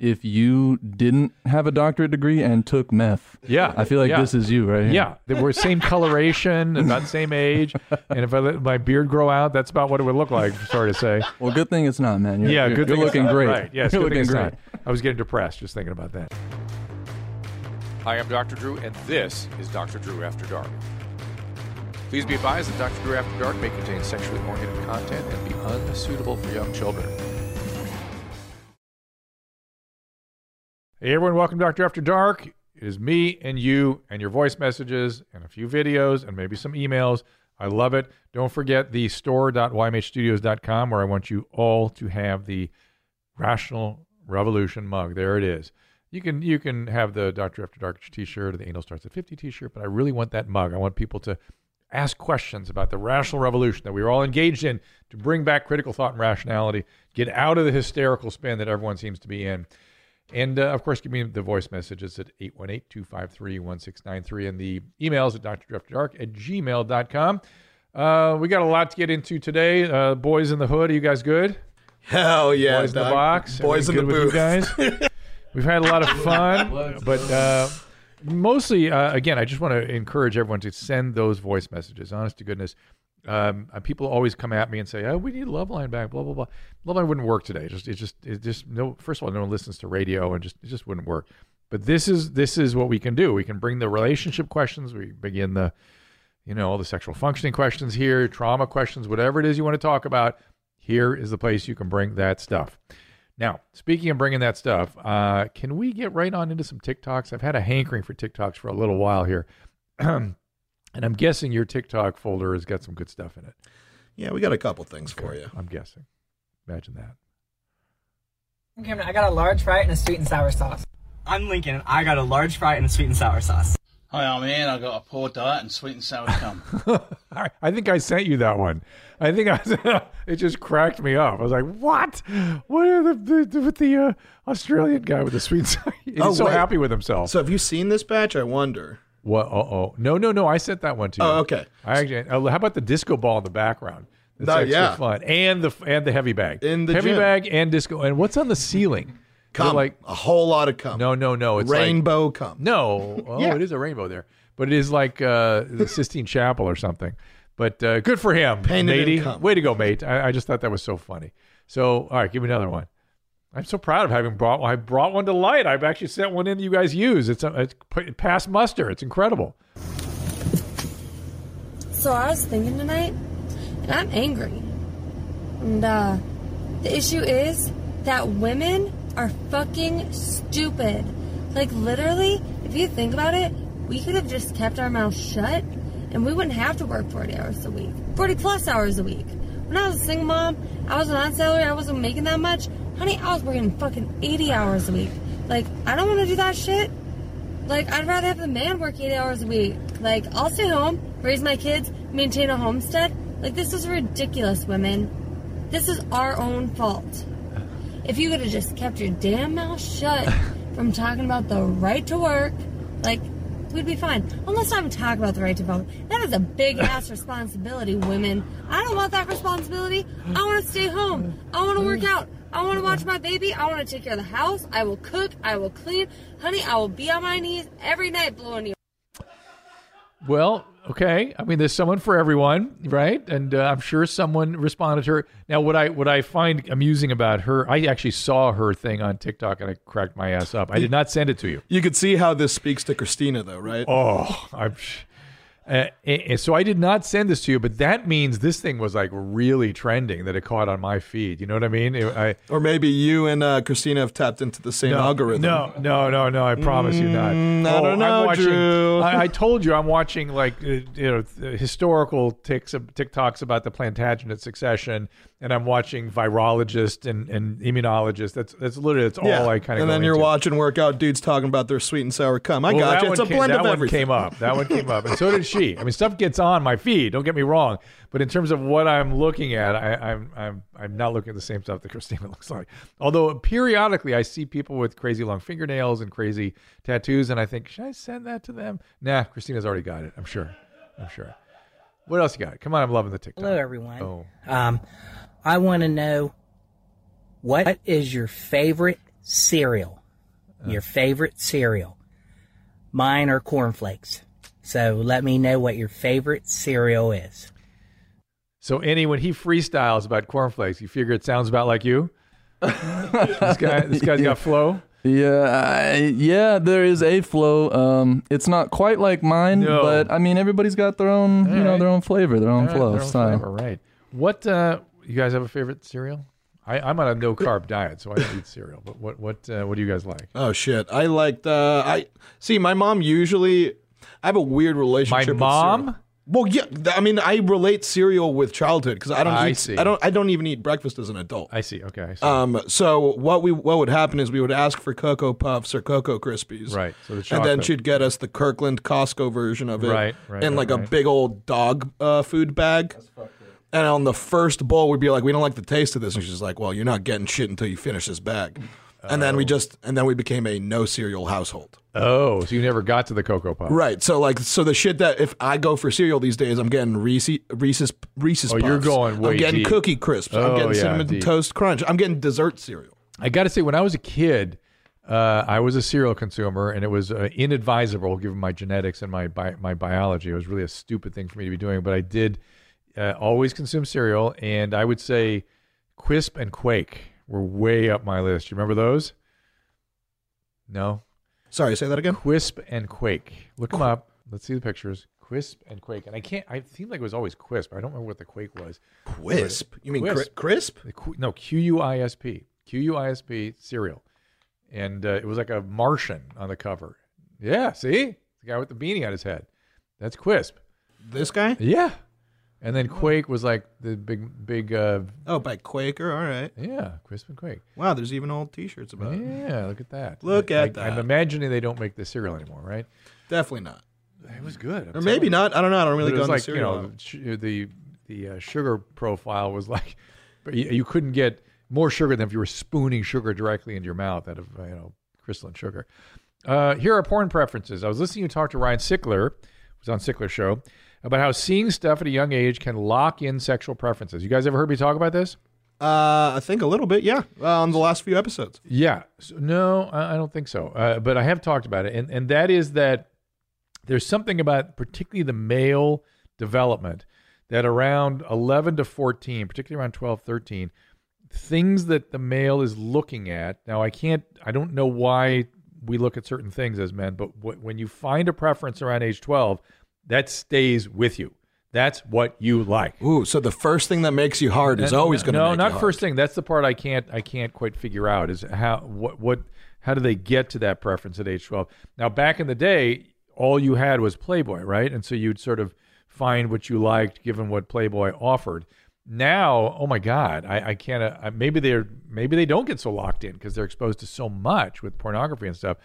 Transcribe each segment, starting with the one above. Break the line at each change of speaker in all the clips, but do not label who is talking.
if you didn't have a doctorate degree and took meth.
Yeah,
I feel like
yeah.
this is you right here.
Yeah, they were same coloration, about the same age, and if I let my beard grow out, that's about what it would look like. Sorry to say.
Well, good thing it's not, man. You're,
yeah,
you're,
good.
You're
thing it's
looking
not.
great.
Right. Yes,
you're
good thing
looking
it's
great.
not. I was getting depressed just thinking about that.
Hi, I'm Dr. Drew, and this is Dr. Drew After Dark. Please be advised that Dr. Drew After Dark may contain sexually oriented content and be unsuitable for young children.
Hey everyone, welcome to Doctor After Dark. It is me and you and your voice messages and a few videos and maybe some emails. I love it. Don't forget the store.ymhstudios.com where I want you all to have the Rational Revolution mug. There it is. You can you can have the Doctor After Dark t-shirt or the Anal Starts at 50 t-shirt, but I really want that mug. I want people to ask questions about the rational revolution that we are all engaged in to bring back critical thought and rationality, get out of the hysterical spin that everyone seems to be in. And uh, of course, give me the voice messages at 818 253 1693 and the emails at drafterdark at gmail.com. Uh, we got a lot to get into today. Uh, boys in the hood, are you guys good?
Hell yeah,
boys in the box.
Boys in the
Everything
booth.
you guys. We've had a lot of fun, but uh, mostly, uh, again, I just want to encourage everyone to send those voice messages. Honest to goodness, um, people always come at me and say, "Oh, we need Loveline back." Blah blah blah. Loveline wouldn't work today. Just it just it just no. First of all, no one listens to radio, and just it just wouldn't work. But this is this is what we can do. We can bring the relationship questions. We begin the you know all the sexual functioning questions here, trauma questions, whatever it is you want to talk about. Here is the place you can bring that stuff. Now, speaking of bringing that stuff, uh, can we get right on into some TikToks? I've had a hankering for TikToks for a little while here. and I'm guessing your TikTok folder has got some good stuff in it.
Yeah, we got a couple things for you.
I'm guessing. Imagine that.
Cameron, I got a large fry and a sweet and sour sauce.
I'm Lincoln, and I got a large fry and a sweet and sour sauce.
Hi, I'm Ian. I got a poor diet and sweet and sour cum.
I, I think I sent you that one. I think I, it just cracked me up. I was like, "What? What are the, the with the uh, Australian guy with the sweet?" sauce? He's
Oh,
so
wait.
happy with himself.
So have you seen this batch? I wonder.
What? Uh oh. No, no, no. I sent that one to you.
Oh, okay.
I actually. uh, How about the disco ball in the background? That's
No,
extra
yeah.
fun. And the and the heavy bag.
In the
heavy
gym.
bag and disco. And what's on the ceiling? Like
a whole lot of cum.
no, no, no. It's like
Rainbow cum.
no. Oh,
Yeah.
it is a rainbow there, but it is like uh, the Sistine Chapel or something. But uh, good for him,
Painted in
matey.
cum.
Way to go, mate. I, I just thought that was so funny. So, all right, give me another one. I'm so proud of having brought. I brought one to light. I've actually sent one in that you guys use. It's, a, it's past muster. It's incredible.
So I was thinking tonight, and I'm angry. And uh, the issue is that women are fucking stupid. Like literally, if you think about it, we could have just kept our mouths shut, and we wouldn't have to work 40 hours a week, 40 plus hours a week. When I was a single mom, I was on salary, I wasn't making that much. Honey, I was working fucking 80 hours a week. Like, I don't want to do that shit. Like, I'd rather have the man work eight hours a week. Like, I'll stay home, raise my kids, maintain a homestead. Like, this is ridiculous, women. This is our own fault. If you could have just kept your damn mouth shut from talking about the right to work, like, we'd be fine. Unless I'm talking about the right to vote. That is a big ass responsibility, women. I don't want that responsibility. I want to stay home. I want to work out. I want to watch my baby. I want to take care of the house. I will cook. I will clean. Honey, I will be on my knees every night blowing you.
Well, okay. I mean, there's someone for everyone, right? And uh, I'm sure someone responded to her. Now, what I what I find amusing about her, I actually saw her thing on TikTok and I cracked my ass up. I did not send it to you.
You could see how this speaks to Christina, though, right?
Oh, I'm. Uh, and so I did not send this to you, but that means this thing was like really trending that it caught on my feed. You know what I mean? It- I,
Or maybe you and uh, Christina have tapped into the same
no,
algorithm.
No, no, no, no. I promise you not.
Mm, I
Oh,
don't know,
watching,
Drew.
I, I told you I'm watching like uh, you know th- historical ticks, TikToks about the Plantagenet succession, and I'm watching virologists and, and immunologists. That's that's literally that's
Yeah.
all I kind of.
and then you're watching workout dudes talking about their sweet and sour cum. I
Well,
got
that
you. It's a
one came-
blend
that
of
one
everything.
came up. That one came up, and so did she. I mean, stuff gets on my feed. Don't get me wrong, but in terms of what I'm looking at, I, I'm I'm I'm not looking at the same stuff that Christina looks like. Although periodically I see people with crazy long fingernails and crazy tattoos, and I think, should I send that to them? Nah, Christina's already got it. I'm sure. I'm sure. What else you got? Come on, I'm loving the TikTok.
Hello, everyone.
Oh,
Um, I want to know what is your favorite
cereal. Your favorite cereal. Mine are cornflakes. So let me know what your favorite cereal is.
So, Enny, when he freestyles about cornflakes, you figure it sounds about like you? this guy, this guy's got flow.
Yeah, I, yeah, there is a flow. Um, it's not quite like mine,
No.
but I mean, everybody's got their own, you know,
right.
their own flavor, their own
All right,
flow,
their own
style.
flavor, right? What? Uh, you guys have a favorite cereal? I, I'm on a no carb diet, so I don't eat cereal. But what? What? Uh, what do you guys like?
Oh shit! I liked. Uh, I see. My mom usually. I have a weird relationship. with my
mom.
cereal. Well, yeah. I mean, I relate cereal with childhood because I don't.
I
eat,
see.
I don't. I don't even eat breakfast as an adult.
I see. Okay. I see.
Um. So what we what would happen is we would ask for Cocoa Puffs or Cocoa Krispies.
Right, so the chocolate.
and then she'd get us the Kirkland Costco version of it.
Right, right,
And
right,
like a big old dog uh, food bag. And on the first bowl, we'd be like, "We don't like the taste of this," and she's like, "Well, you're not getting shit until you finish this bag." And then we just and then we became a no cereal household.
oh, so you never got to the cocoa Pop.
Right. So like so the shit that if I go for cereal these days, I'm getting Reese, Reese's Reese's
Oh,
Puffs.
you're going way
I'm getting
deep.
Cookie Crisps.
Oh,
I'm getting
yeah,
Cinnamon
deep.
Toast Crunch. I'm getting dessert cereal.
I got to say, when I was a kid, uh, I was a cereal consumer, and it was uh, inadvisable given my genetics and my bi- my biology. It was really a stupid thing for me to be doing, but I did uh, always consume cereal, and I would say Quisp and Quake were way up my list. You remember those? No,
Sorry, say that again.
Quisp and Quake. Look them up. Let's see the pictures. Quisp and Quake, and I can't. I seemed like it was always Quisp. I don't remember what the Quake was.
Quisp. You mean
Quisp.
crisp?
No, Q U I S P. Q U I S P cereal. And uh, it was like a Martian on the cover. Yeah, see? The guy with the beanie on his head. That's Quisp.
This guy?
Yeah. And then Quake was like the big, big, uh,
Oh, by Quaker. All right.
yeah, Crispin and Quake.
Wow, there's even old T-shirts about it.
Yeah, look at that.
Look
I-
at
I-
that.
I'm imagining they don't make the cereal anymore, right?
Definitely not.
It was good. I'm
Or maybe
you.
not. I don't know. I don't really
But it
go
was
into
like you know the the uh, sugar profile was like, but you, you couldn't get more sugar than if you were spooning sugar directly into your mouth out of uh, you know crystalline sugar. Uh, here are porn preferences. I was listening to talk to Ryan Sickler, who's on Sickler's show, about how seeing stuff at a young age can lock in sexual preferences. You guys ever heard me talk about this?
Uh, I think a little bit, yeah. Uh, on the last few episodes.
Yeah. So, no, I don't think so. Uh, but I have talked about it, and and that is that there's something about particularly the male development that around 11 to 14, particularly around 12, 13, things that the male is looking at. Now, I can't, I don't know why we look at certain things as men, but wh- when you find a preference around age 12, that stays with you. That's what you like.
Ooh, so the first thing that makes you hard is always going to
no, not first thing. That's the part I can't I can't quite figure out is how what what how do they get to that preference at age twelve? Now back in the day, all you had was Playboy, right? And so you'd sort of find what you liked given what Playboy offered. Now, oh my God, I, I can't. Uh, maybe they're maybe they don't get so locked in because they're exposed to so much with pornography and stuff.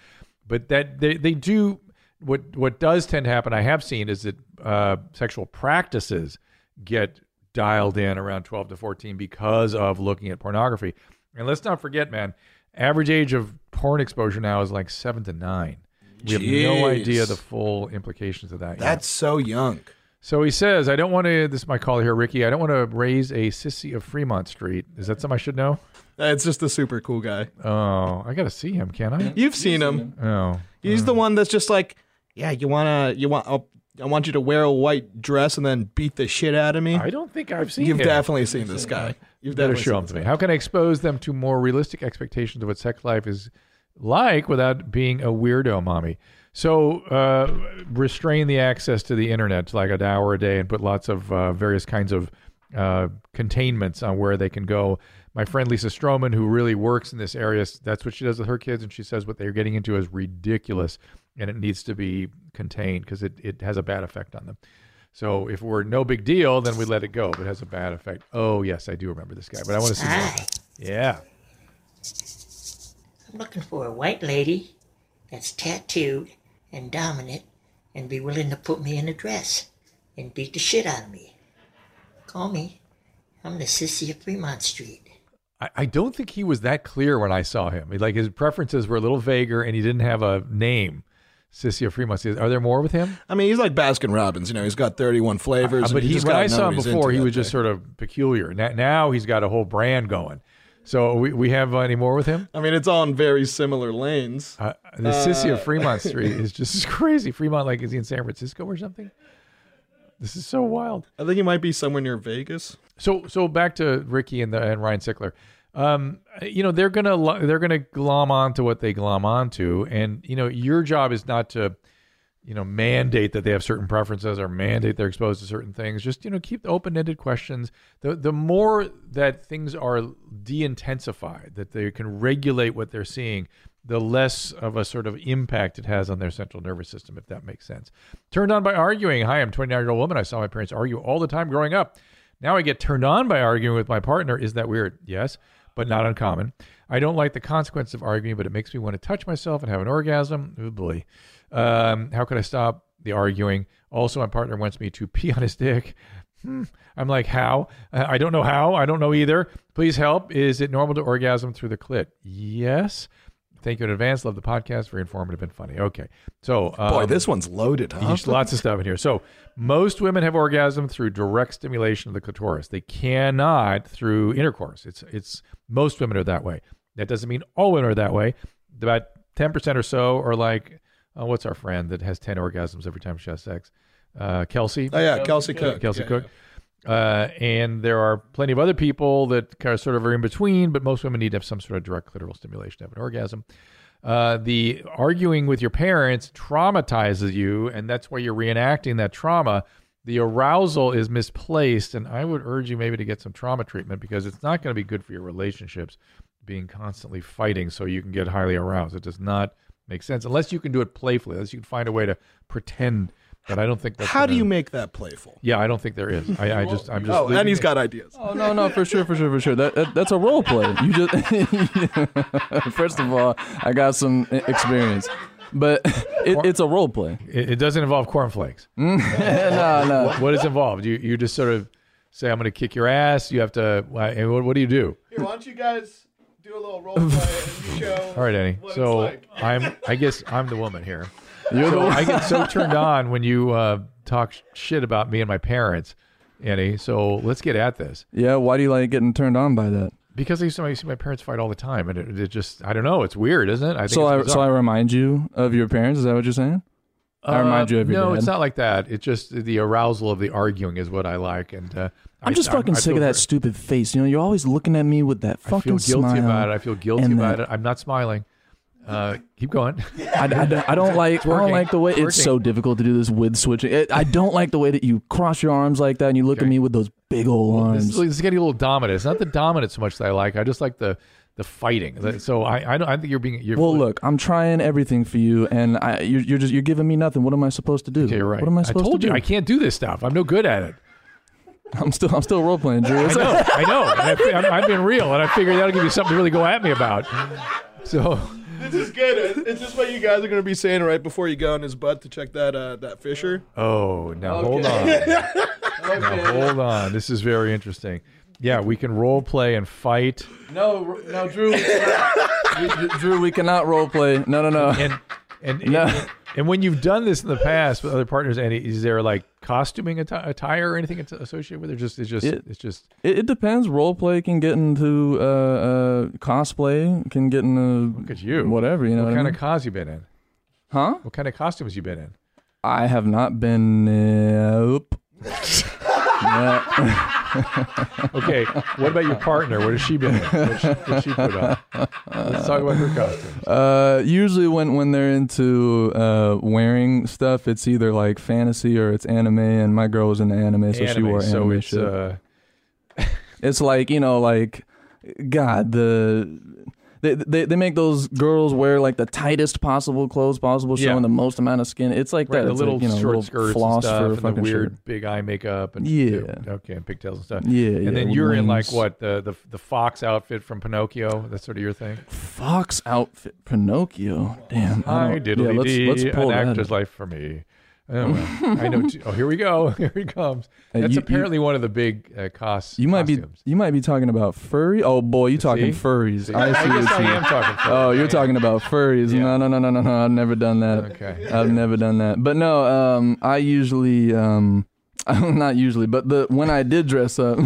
But that they they do what what does tend to happen. I have seen is that uh, sexual practices get dialed in around 12 to 14 because of looking at pornography. And let's not forget, man, average age of porn exposure now is like seven to nine. We have no idea the full implications of that. yet.
That's so young.
So he says, I don't want to, this is my call here, Ricky. I don't want to raise a sissy of Fremont Street. Is that something I should know?
It's just a super cool guy.
Oh, I got to see him, can I?
You've seen him.
Oh.
He's the one that's just like, yeah, you wanna, you want, I'll, I want you to wear a white dress and then beat the shit out of me.
I don't think I've seen
You've
him.
definitely seen this guy. You've
better
definitely
show
seen
them to me. How can I expose them to more realistic expectations of what sex life is like without being a weirdo mommy? So uh, restrain the access to the internet to like an hour a day and put lots of uh, various kinds of uh, containments on where they can go. My friend Lisa Strohman, who really works in this area, that's what she does with her kids, and she says what they're getting into is ridiculous, and it needs to be contained because it, it has a bad effect on them. So if we're no big deal, then we let it go, but it has a bad effect. Oh yes, I do remember this guy, but I want to see more. Yeah.
I'm looking for a white lady that's tattooed and dominant and be willing to put me in a dress and beat the shit out of me. Call me. I'm the sissy of Fremont Street.
I, I don't think he was that clear when I saw him. Like his preferences were a little vaguer, and he didn't have a name. Sissy of Fremont. Street. Are there more with him?
I mean, he's like Baskin Robbins. You know, he's got 31 flavors.
Uh, but he,
just
when I saw him before, he was just sort of peculiar. Now, now he's got a whole brand going. So we, we have any more with him?
I mean, it's on very similar lanes.
Uh, the sissy of
Uh,
Fremont Street is just crazy. Fremont, like, is he in San Francisco or something? This is so wild.
I think he might be somewhere near Vegas.
So so back to Ricky and the and Ryan Sickler. Um, you know they're gonna they're gonna glom onto what they glom onto, and you know your job is not to, you know, mandate that they have certain preferences or mandate they're exposed to certain things. Just you know keep the open ended questions. The the more that things are de-intensified, that they can regulate what they're seeing, the less of a sort of impact it has on their central nervous system, if that makes sense. Turned on by arguing. Hi, I'm 29 year old woman. I saw my parents argue all the time growing up. Now I get turned on by arguing with my partner. Is that weird? Yes, but not uncommon. I don't like the consequence of arguing, but it makes me want to touch myself and have an orgasm. Oh boy. Um, how could I stop the arguing? Also, my partner wants me to pee on his dick. Hmm. I'm like, how? Uh, I don't know how. I don't know either. Please help. Is it normal to orgasm through the clit? Yes. Thank you in advance. Love the podcast. Very informative and funny. Okay. So,
Boy,
um,
this one's loaded, huh?
There's lots of stuff in here. So, most women have orgasm through direct stimulation of the clitoris. They cannot through intercourse. It's it's most women are that way. That doesn't mean all women are that way. About ten percent or so are like, uh, what's our friend that has ten orgasms every time she has sex? Uh, Kelsey.
Oh, yeah, Kelsey Cook.
Kelsey
Yeah,
Cook. Uh, and there are plenty of other people that kind of sort of are in between, but most women need to have some sort of direct clitoral stimulation to have an orgasm. Uh, the arguing with your parents traumatizes you, and that's why you're reenacting that trauma. The arousal is misplaced, and I would urge you maybe to get some trauma treatment because it's not going to be good for your relationships being constantly fighting so you can get highly aroused. It does not make sense unless you can do it playfully, unless you can find a way to pretend. But I don't think that's
How do
gonna-
you make that playful?
Yeah, I don't think there is. I, I just, I'm oh, just.
Oh,
leaving
and he's
it-
got ideas.
Oh no, no, for sure, for sure, for sure. That, that that's a role play. You just first of all, I got some experience, but it, it's a role play.
It, it doesn't involve cornflakes.
no, no.
What, what is involved? You you just sort of say, "I'm going to kick your ass." You have to. And eh, what, what do you do?
Here, why don't you guys do a little role play and show?
All right, Enny.
what it's
So
like.
I'm. I guess I'm the woman here.
You're
so
the one.
I get so turned on when you uh, talk shit about me and my parents, Enny. So let's get at this.
Yeah, why do you like getting turned on by that?
Because I used to I used to see my parents fight all the time, and it, it just I don't know. It's weird, isn't it? I think
So I so I remind you of your parents. Is that what you're saying? I remind you of your
Uh, no,
dad.
it's not like that. It's just the arousal of the arguing is what I like, and uh,
I'm
I-
just fucking
I
sick of that
very-
stupid face. You know, you're always looking at me with that fucking.
I feel guilty
smile.
about it. I feel guilty about it. I'm not smiling. Uh, keep going.
I, I don't- I don't like. I don't like the way
It's
it's so difficult to do this with switching. It, I don't like the way that you cross your arms like that and you look at me with those big old
This
arms.
is, this is getting a little dominant. It's not the dominant so much that I like. I just like the the fighting. So I I, don't, I think you're being. You're,
well, look, I'm trying everything for you, and I, you're, you're just you're giving me nothing. What am I supposed to do?
Okay, you're right.
What am I supposed
told
to
you
do?
I can't do this stuff. I'm no good at it.
I'm still I'm still role playing, Drew.
I know. I know. I, I'm being real, and I figured that'll give you something to really go at me about. So
This is good. It's just what you guys are going to be saying right before you go on his butt to check that uh, that fissure.
Oh, now hold on. Now hold on. This is very interesting. Yeah, we can role play and fight.
No, no, Drew. we Drew, we cannot role play. No, no, no.
And and,
No.
and and when you've done this in the past with other partners, and is there like costuming atti- attire or anything associated with, it? Just it's just
It-
it's just
It, it depends. Role play can get into uh, uh, cosplay. Can get into
look at you.
whatever. You know
what
what,
kind
I
of
mean?
cause you been in?
huh?
What kind of costumes you been in?
I have not been. Nope.
Okay, what about your partner? What has she been in? What she, what she put on? Let's talk about her costumes.
Uh, usually when when they're into uh, wearing stuff, it's either like fantasy or it's anime. And my girl was into anime, so she wore Anime,
so
anime
it's
shit.
uh,
It's like you know, like God, the they, they they make those girls wear like the tightest possible clothes possible,
Yeah.
showing the most amount of skin. It's like
right,
that.
the
It's
little
like, you know,
short
little
skirts
floss
and stuff,
for
and the weird
shit.
big eye makeup, and
Yeah.
okay, and pigtails and stuff.
Yeah, yeah.
and then you're in like what the, the the fox outfit from Pinocchio. That's sort of your thing.
Fox outfit, Pinocchio. Damn. I don't- yeah, let's, let's pull
an
that.
actor's life for me. Oh, well, I know. Too. Oh, here we go. Here he comes. That's
you-
apparently one of the big uh, costs.
You might be you might be talking about furry. Oh boy, you talking
See?
furries.
See?
I
I
see what
I am talking furry.
Oh, you're talking about furries.
Yeah.
No, no, no, no, no, no. I've never done that.
Okay.
I've never done that. But no, um, I usually, um, not usually, but the when I did dress up,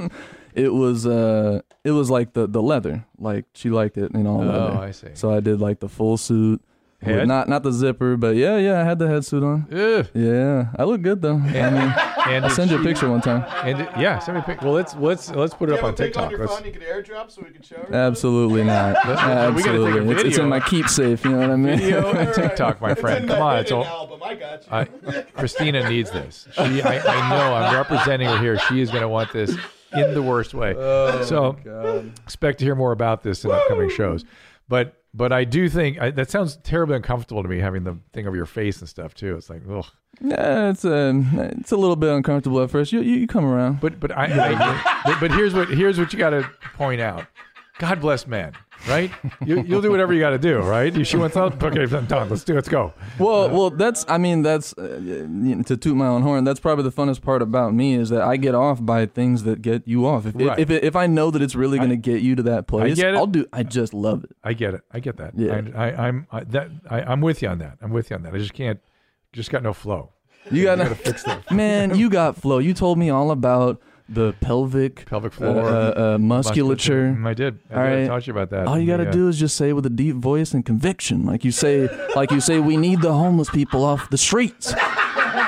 it was uh it was like the the leather. Like she liked it in all
Oh,
leather.
I see.
So I did like the full suit. With
Head?
Not not the zipper, but yeah, yeah, I had the head suit on.
Ugh.
Yeah, I look good though. I mean,
and
I'll send you a picture one time.
And it- yeah, send me a picture. Well, let's let's let's put it up on TikTok. Let's-
you could airdrop so we could show her?
Absolutely not.
Let's- we gotta take a
Absolutely, it's, it's in my keep safe. You know what I mean?
Video and TikTok, my friend.
in
Come on, it's all.
album. I got you.
I, Christina needs this. She, I, I know. I'm representing her here. She is going to want this in the worst way.
Oh,
so expect to hear more about this in upcoming shows. But but I do think I, that sounds terribly uncomfortable to me having the thing over your face and stuff too. It's like ugh.
Yeah, it's a it's a little bit uncomfortable at first. You you, come around.
But but I, I but, but here's what here's what you got to point out. God bless man, right? You, you'll do whatever you got to do, right? She wants out. Okay, I'm done. Let's do. Let's go.
Well, well, that's. I mean, that's uh, to toot my own horn. That's probably the funnest part about me is that I get off by things that get you off. If
Right.
if, if, if I know that it's really going to get you to that place,
get it.
I'll do. I just love it.
I get it. I get that.
Yeah.
I, I, I'm I, that. I, I'm with you on that. I'm with you on that. I just can't. Just got no flow.
You got
gotta fix that.
man. You got flow. You told me all about the pelvic
Pelvic
uh,
floor,
uh, uh, musculature.
Mm, I did. I
All
did. I
right.
taught you about that.
All you got to
Yeah.
do is just say with a deep voice and conviction, like you say, like you say, we need the homeless people off the streets.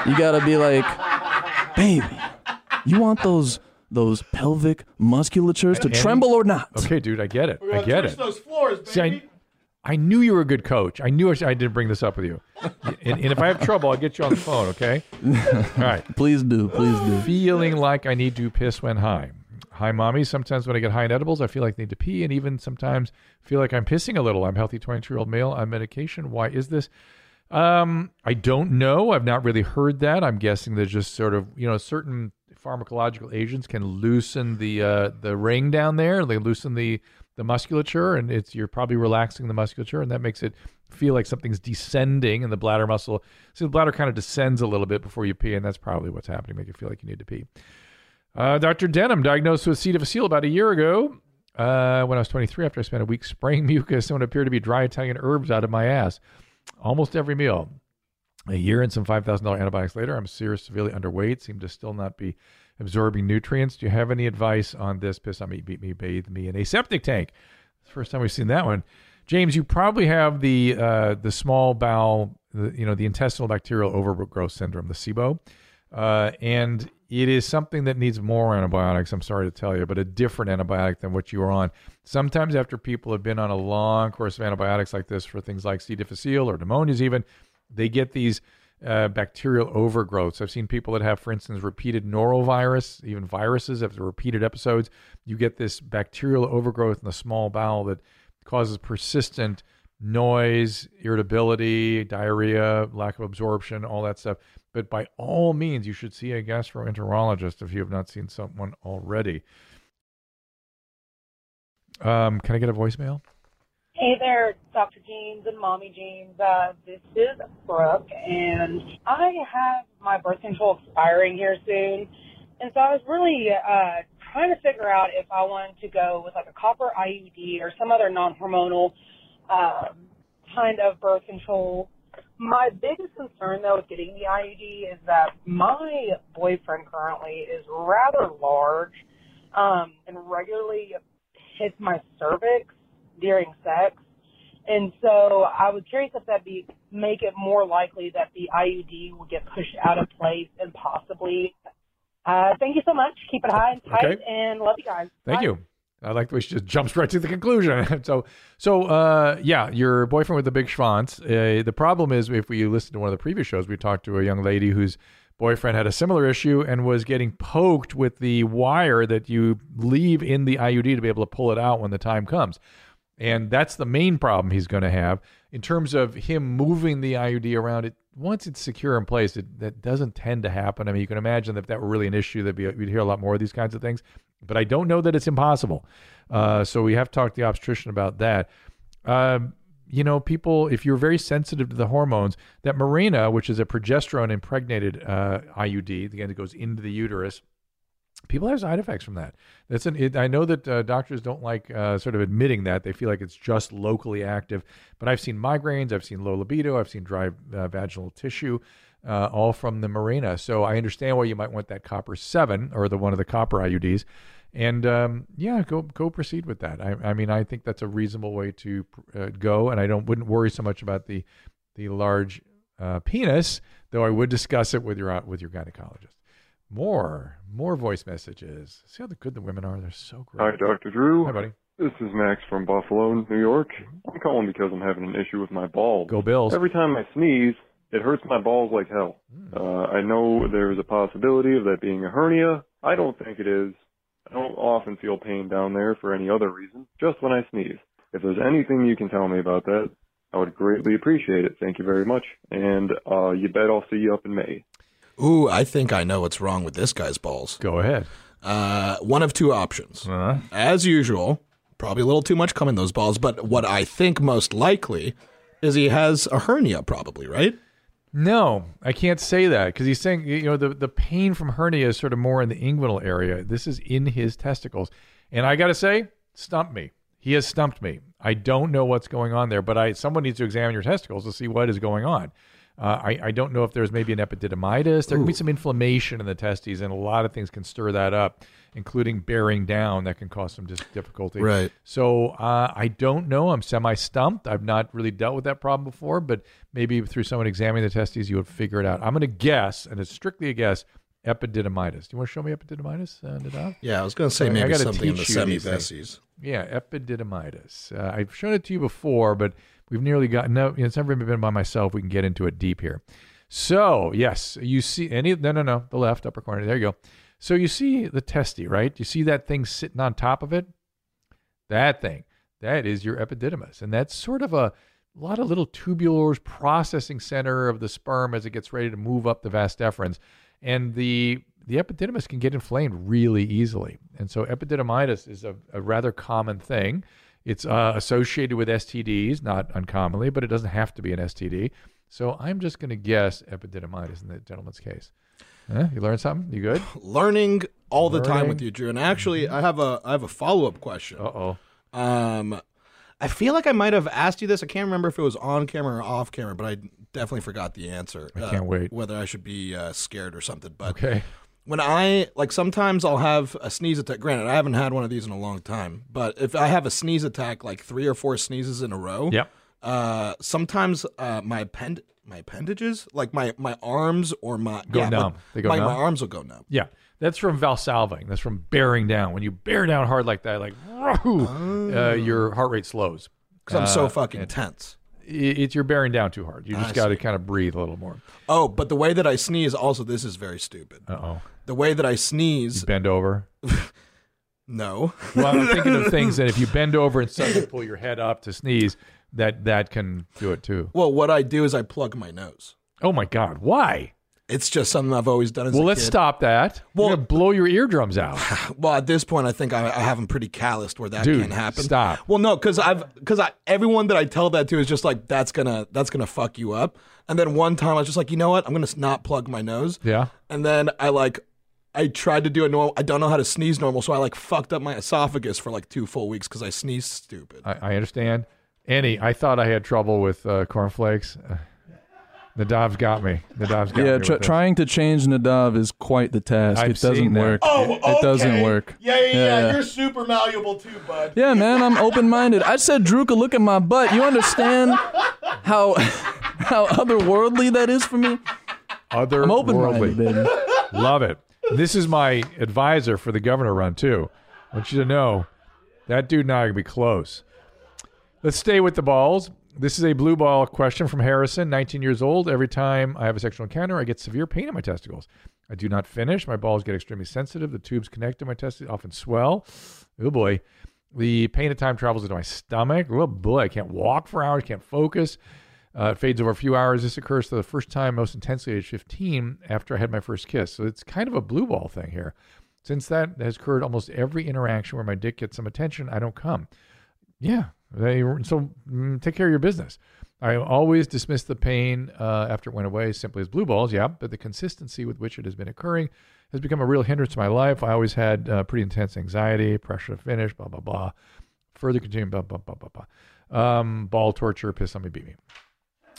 You got to be like, baby, you want those those pelvic musculatures to
And-
tremble or not?
Okay, dude. I get it.
We're
I get
twitch
it.
those floors,
See,
baby.
I, I knew you were a good coach. I knew I, I didn't bring this up with you. and, and if I have trouble, I'll get you on the phone. Okay. All right.
Please do, please do.
Feeling like I need to piss when high. Hi, mommy. Sometimes when I get high in edibles, I feel like I need to pee, and even sometimes feel like I'm pissing a little. I'm healthy 22 year old male on medication. Why is this? Um, I don't know. I've not really heard that. I'm guessing there's just sort of you know certain pharmacological agents can loosen the uh, the ring down there. They loosen the the musculature, and it's you're probably relaxing the musculature, and that makes it feel like something's descending in the bladder muscle. So the bladder kind of descends a little bit before you pee, and that's probably what's happening. Make you feel like you need to pee. Uh, Dr. Denham diagnosed with C. difficile about a year ago. Uh, when I was 23, after I spent a week spraying mucus and what appeared to be dry Italian herbs out of my ass, almost every meal. A year and some $5,000 antibiotics later, I'm seriously severely underweight, seem to still not be absorbing nutrients. Do you have any advice on this? Piss on me, beat me, bathe me in a septic tank. First time we've seen that one. James, you probably have the uh, the small bowel, the, you know, the intestinal bacterial overgrowth syndrome, the SIBO, uh, and it is something that needs more antibiotics. I'm sorry to tell you, but a different antibiotic than what you were on. Sometimes after people have been on a long course of antibiotics like this for things like C. difficile or pneumonias, even they get these uh, bacterial overgrowths. I've seen people that have, for instance, repeated norovirus, even viruses after repeated episodes. You get this bacterial overgrowth in the small bowel that causes persistent noise, irritability, diarrhea, lack of absorption, all that stuff. But by all means, you should see a gastroenterologist if you have not seen someone already. Um, can I get a voicemail?
Hey there, Dr. Jeans and Mommy Jeans. Uh, this is Brooke, and I have my birth control expiring here soon. And so I was really uh, trying to figure out if I wanted to go with like a copper IUD or some other non-hormonal um, kind of birth control. My biggest concern though with getting the IUD is that my boyfriend currently is rather large um, and regularly hits my cervix during sex. And so I was curious if that'd be make it more likely that the IUD will get pushed out of place and possibly. Uh, thank you so much. Keep it high and tight,
Okay.
and love you guys.
Thank
Bye.
you. I like the way she just jumps right to the conclusion. so, so uh, yeah, your boyfriend with the big schwanz. Uh, the problem is, if we listen to one of the previous shows, we talked to a young lady whose boyfriend had a similar issue and was getting poked with the wire that you leave in the IUD to be able to pull it out when the time comes. And that's the main problem he's going to have in terms of him moving the IUD around. It once it's secure in place, it, that doesn't tend to happen. I mean, you can imagine that if that were really an issue, that we'd hear a lot more of these kinds of things. But I don't know that it's impossible. Uh, so we have to talk to the obstetrician about that. Um, you know, people, if you're very sensitive to the hormones, that Mirena, which is a progesterone impregnated uh, IUD, again, that goes into the uterus, people have side effects from that. That's an. It, I know that uh, doctors don't like uh, sort of admitting that they feel like it's just locally active. But I've seen migraines, I've seen low libido, I've seen dry uh, vaginal tissue, uh, all from the Mirena. So I understand why you might want that copper seven or the one of the copper IUDs. And um, yeah, go go proceed with that. I, I mean, I think that's a reasonable way to uh, go, and I don't wouldn't worry so much about the the large uh, penis, though I would discuss it with your with your gynecologist. More more voice messages. See how good the women are. They're so great.
Hi, Dr. Drew.
Hi, buddy.
This is Max from Buffalo, New York. I'm calling because I'm having an issue with my balls.
Go Bills.
Every time I sneeze, it hurts my balls like hell. Uh, I know there's a possibility of that being a hernia. I don't think it is. I don't often feel pain down there for any other reason, just when I sneeze. If there's anything you can tell me about that, I would greatly appreciate it. Thank you very much. And uh, you bet I'll see you up in May.
Ooh, I think I know what's wrong with this guy's balls.
Go ahead.
Uh, one of two options.
Uh-huh.
As usual, probably a little too much cum in those balls, but what I think most likely is he has a hernia, probably, right?
No, I can't say that because he's saying you know the the pain from hernia is sort of more in the inguinal area. This is in his testicles, and I got to say, stumped me. He has stumped me. I don't know what's going on there, but I someone needs to examine your testicles to see what is going on. Uh, I, I don't know if there's maybe an epididymitis. There can be some inflammation in the testes, and a lot of things can stir that up, including bearing down that can cause some difficulty.
Right.
So uh, I don't know. I'm semi stumped. I've not really dealt with that problem before, but maybe through someone examining the testes, you would figure it out. I'm going to guess, and it's strictly a guess, epididymitis. Do you want to show me epididymitis, uh, Nadav?
Yeah, I was gonna say
I- I
maybe something in the
you these things.
semivesses.
Yeah, epididymitis. Uh, I've shown it to you before, but we've nearly got no. It's never been by myself. We can get into it deep here. So yes, you see any? No, no, no. The left upper corner. There you go. So you see the testy, right? You see that thing sitting on top of it. That thing. That is your epididymis, and that's sort of a lot of little tubulars processing center of the sperm as it gets ready to move up the vas deferens, and the the epididymis can get inflamed really easily, and so epididymitis is a, a rather common thing. It's uh, associated with STDs, not uncommonly, but it doesn't have to be an STD. So I'm just going to guess epididymitis in the gentleman's case. Huh? You learned something? You good?
Learning all the time with you, Drew. And actually, I have a I have a follow up question.
Uh oh.
Um, I feel like I might have asked you this. I can't remember if it was on camera or off camera, but I definitely forgot the answer.
I
Uh,
can't wait.
Whether I should be uh, scared or something. But
Okay.
When I like sometimes I'll have a sneeze attack. Granted, I haven't had one of these in a long time, but if I have a sneeze attack, like three or four sneezes in a row,
Yep.
Uh, sometimes uh, my append my appendages, like my my arms or my
Go
yeah,
numb.
my-
They go
my,
numb?
my arms will go numb.
Yeah, that's from valsalving. That's from bearing down. When you bear down hard like that, like whoo, uh, your heart rate slows.
'Cause I'm so
Uh,
fucking tense.
It's you're bearing down too hard. You just got to kind of breathe a little more.
Oh, but the way that I sneeze, also, this is very stupid.
Uh oh.
The way that I sneeze,
Bend over.
no.
Well, I'm thinking of things that if you bend over and suddenly pull your head up to sneeze, that that can do it too.
Well, what I do is I plug my nose.
Oh my God! Why?
It's just something I've always done as
Well, let's
kid.
stop that. Well, blow your eardrums out.
Well, at this point, I think I, I have them pretty calloused where that
Dude,
can happen.
stop.
Well, no, because I've because I everyone that I tell that to is just like that's gonna that's gonna fuck you up. And then one time I was just like, you know what? I'm gonna not plug my nose.
Yeah.
And then I like I tried to do a normal. I don't know how to sneeze normal, so I like fucked up my esophagus for like two full weeks because I sneezed stupid.
I, I understand. Enny, I thought I had trouble with uh, cornflakes. Nadav's got me. Nadav's got
yeah,
me.
tr- trying to change Nadav is quite the task.
I've
it doesn't
seen that.
work.
Oh,
it, it doesn't work.
Yeah, yeah, yeah.
Yeah.
You're super malleable too, bud.
Yeah, man, I'm open minded. I said Drew could look at my butt. You understand how how otherworldly that is for me?
Other
I'm open-minded, baby.
Love it. This is my advisor for the governor run too. I want you to know that dude and I are gonna be close. Let's stay with the balls. This is a blue ball question from Harrison, 19 years old. Every time I have a sexual encounter, I get severe pain in my testicles. I do not finish. My balls get extremely sensitive. The tubes connected to my testicles often swell. Oh boy. The pain at time travels into my stomach. Oh boy, I can't walk for hours, can't focus. Uh, it fades over a few hours. This occurs for the first time most intensely at age 15 after I had my first kiss. So it's kind of a blue ball thing here. Since that has occurred almost every interaction where my dick gets some attention, I don't come. Yeah. They, so mm, take care of your business. I always dismissed the pain uh, after it went away simply as blue balls, yeah, but the consistency with which it has been occurring has become a real hindrance to my life. I always had uh, pretty intense anxiety, pressure to finish, blah, blah, blah. Further continue, blah, blah, blah, blah, blah. Um, ball torture, piss on me, beat me.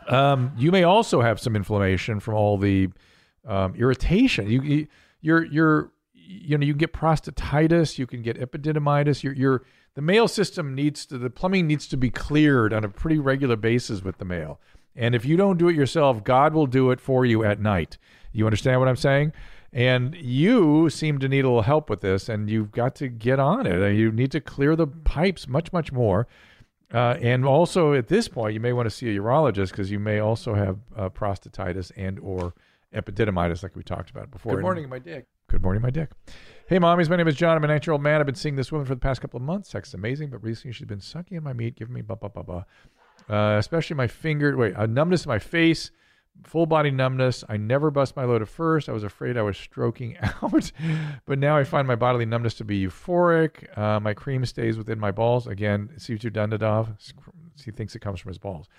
Um, you may also have some inflammation from all the um, irritation. You, you, you're, you're, you know you can get prostatitis, you can get epididymitis. Your your the male system needs to the plumbing needs to be cleared on a pretty regular basis with the mail. And if you don't do it yourself, God will do it for you at night. You understand what I'm saying? And you seem to need a little help with this, and you've got to get on it. You need to clear the pipes much, much more. Uh, and also, at this point, you may want to see a urologist because you may also have uh, prostatitis and or epididymitis, like we talked about before.
Good morning, my dick.
Good morning, my dick. Hey, mommies. My name is John. I'm a 19 year old man. I've been seeing this woman for the past couple of months. Sex is amazing, but recently she's been sucking in my meat, giving me blah, blah, blah, blah. Uh, especially my finger, wait, a numbness in my face, full body numbness. I never bust my load at first. I was afraid I was stroking out, but now I find my bodily numbness to be euphoric. Uh, my cream stays within my balls. Again, Situ Dundadov, he thinks it comes from his balls.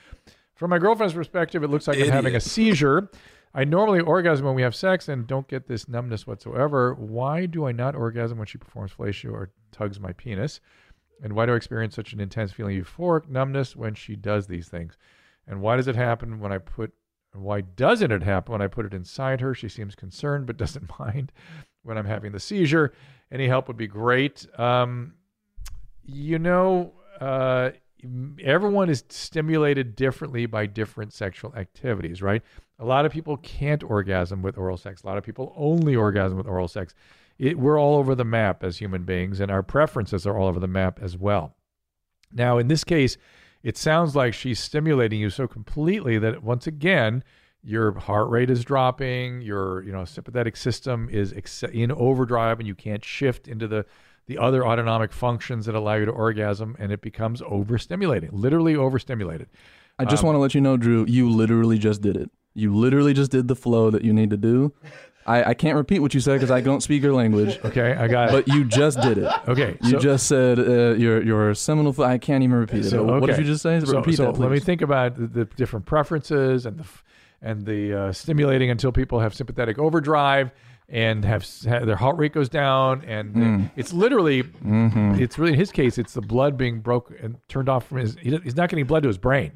From my girlfriend's perspective, it looks like I'm having a seizure. I normally orgasm when we have sex and don't get this numbness whatsoever. Why do I not orgasm when she performs fellatio or tugs my penis? And why do I experience such an intense feeling of euphoric numbness when she does these things? And why does it happen when I put why doesn't it happen when I put it inside her? She seems concerned but doesn't mind when I'm having the seizure. Any help would be great. Um, you know, uh, everyone is stimulated differently by different sexual activities, right? A lot of people can't orgasm with oral sex. A lot of people only orgasm with oral sex. It, we're all over the map as human beings, and our preferences are all over the map as well. Now, in this case, it sounds like she's stimulating you so completely that once again, your heart rate is dropping, your you know sympathetic system is ex- in overdrive, and you can't shift into the the other autonomic functions that allow you to orgasm, and it becomes overstimulating, literally overstimulated.
I just
Um,
want to let you know, Drew, you literally just did it. You literally just did the flow that you need to do. I, I can't repeat what you said because I don't speak your language.
Okay, I got it.
But you just did it.
Okay,
You
so-
just said uh, your your seminal. Fl- I can't even repeat it.
So,
What did
okay.
you just say?
So,
repeat
so
that,
let me think about the, the different preferences and the f- and the uh, stimulating until people have sympathetic overdrive and have, s- ha their heart rate goes down and
Mm.
it's literally
Mhm.
it's really in his case it's the blood being broke and turned off from his he- he's not getting blood to his brain.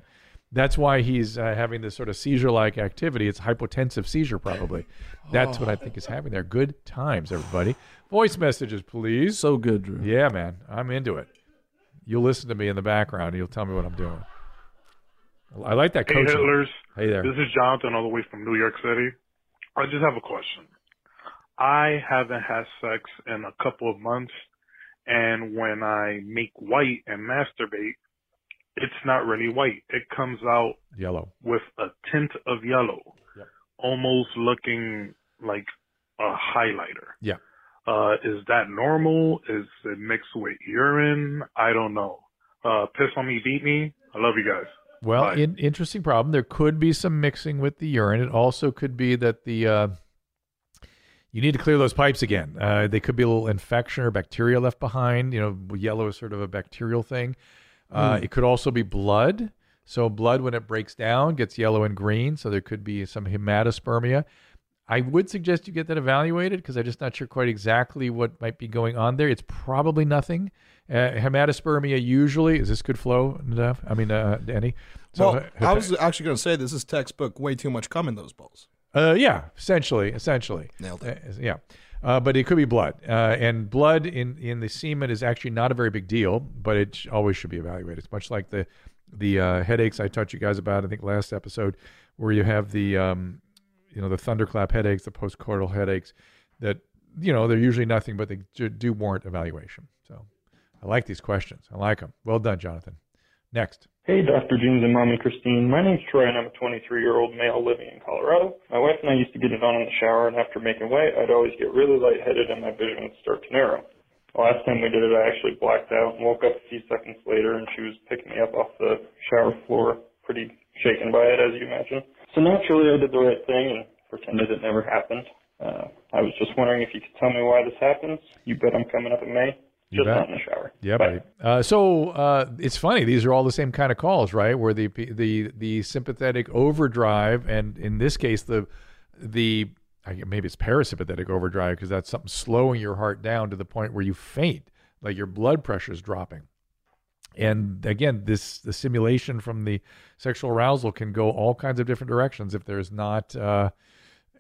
That's why he's uh, having this sort of seizure-like activity. It's hypotensive seizure, probably. That's what I think is happening there. Good times, everybody. Voice messages, please.
So good, Drew.
Yeah, man, I'm into it. You'll listen to me in the background. and You'll tell me what I'm doing. I like that
Hey,
coaching.
Hitlers.
Hey there.
This is Jonathan, all the way from New York City. I just have a question. I haven't had sex in a couple of months, and when I make white and masturbate, it's not really white. It comes out
Yellow.
with a tint of yellow, almost looking like a highlighter.
Yeah.
Uh, is that normal? Is it mixed with urine? I don't know. Uh, piss on me, beat me. I love you guys.
Well, in, interesting problem. There could be some mixing with the urine. It also could be that the uh, you need to clear those pipes again. Uh, they could be a little infection or bacteria left behind. You know, yellow is sort of a bacterial thing. Uh,
Hmm.
It could also be blood. So blood, when it breaks down, gets yellow and green. So there could be some hematospermia. I would suggest you get that evaluated because I'm just not sure quite exactly what might be going on there. It's probably nothing. Uh, hematospermia usually is this good flow enough? I mean, uh, Danny. So,
well, I was actually going to say this is textbook. Way too much cum in those balls.
Uh, yeah, essentially, essentially.
Nailed
it. yeah, uh, but it could be blood, uh, and blood in in the semen is actually not a very big deal, but it always should be evaluated. It's much like the the uh, headaches I taught you guys about. I think last episode, where you have the um, you know the thunderclap headaches, the postcoital headaches, that you know they're usually nothing, but they do warrant evaluation. So, I like these questions. I like them. Well done, Jonathan. Next.
Hey, Dr. Jeans and Mommy Christine. My name's Troy, and I'm a 23 year old male living in Colorado. My wife and I used to get it on in the shower, and after making white, I'd always get really lightheaded and my vision would start to narrow. The last time we did it, I actually blacked out and woke up a few seconds later, and she was picking me up off the shower floor, pretty shaken by it, as you imagine. So naturally, I did the right thing and pretended it never happened. Uh, I was just wondering if you could tell me why this happens. You bet I'm coming up in May.
You
Just
bet.
not in the shower.
Yeah, buddy. Uh, so uh, it's funny; these are all the same kind of calls, right? Where the the the sympathetic overdrive, and in this case, the the maybe it's parasympathetic overdrive because that's something slowing your heart down to the point where you faint, like your blood pressure is dropping. And again, this the simulation from the sexual arousal can go all kinds of different directions if there's not. Uh,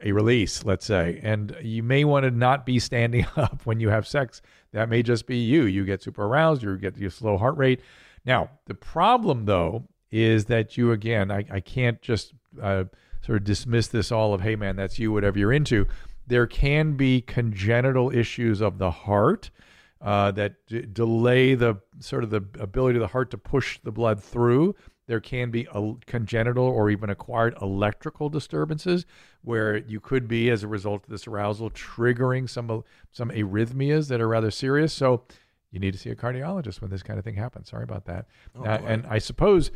a release, let's say, and you may want to not be standing up when you have sex. That may just be you. You get super aroused, you get your slow heart rate. Now, the problem though is that you again, I, I can't just uh, sort of dismiss this all of, hey man, that's you, whatever you're into. There can be congenital issues of the heart uh, that d- delay the sort of the ability of the heart to push the blood through. There can be a congenital or even acquired electrical disturbances where you could be, as a result of this arousal, triggering some some arrhythmias that are rather serious. So you need to see a cardiologist when this kind of thing happens. Sorry about that.
Oh,
Uh, and I suppose,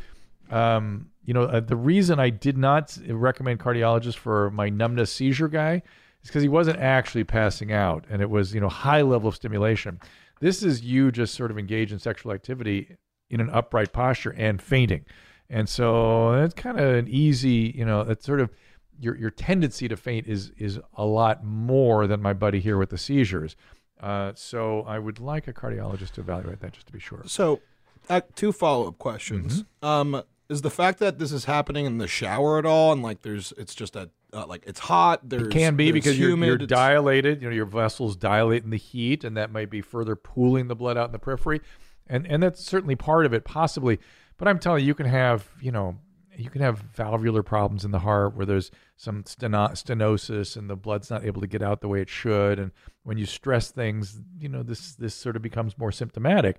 um, you know, uh, the reason I did not recommend cardiologist for my numbness seizure guy is because he wasn't actually passing out, and it was you know high level of stimulation. This is you just sort of engaged in sexual activity in an upright posture and fainting, and so it's kind of an easy, you know, it's sort of your your tendency to faint is is a lot more than my buddy here with the seizures. Uh, so I would like a cardiologist to evaluate that just to be sure.
So, uh, two follow up questions.
Mm-hmm.
Um, is the fact that this is happening in the shower at all, and like there's, it's just a uh, like it's hot. There's
It can be because you're, you're dilated. You know, your vessels dilate in the heat, and that might be further pooling the blood out in the periphery, and and that's certainly part of it, possibly. But I'm telling you, you can have you know you can have valvular problems in the heart where there's some steno- stenosis and the blood's not able to get out the way it should, and when you stress things, you know this this sort of becomes more symptomatic.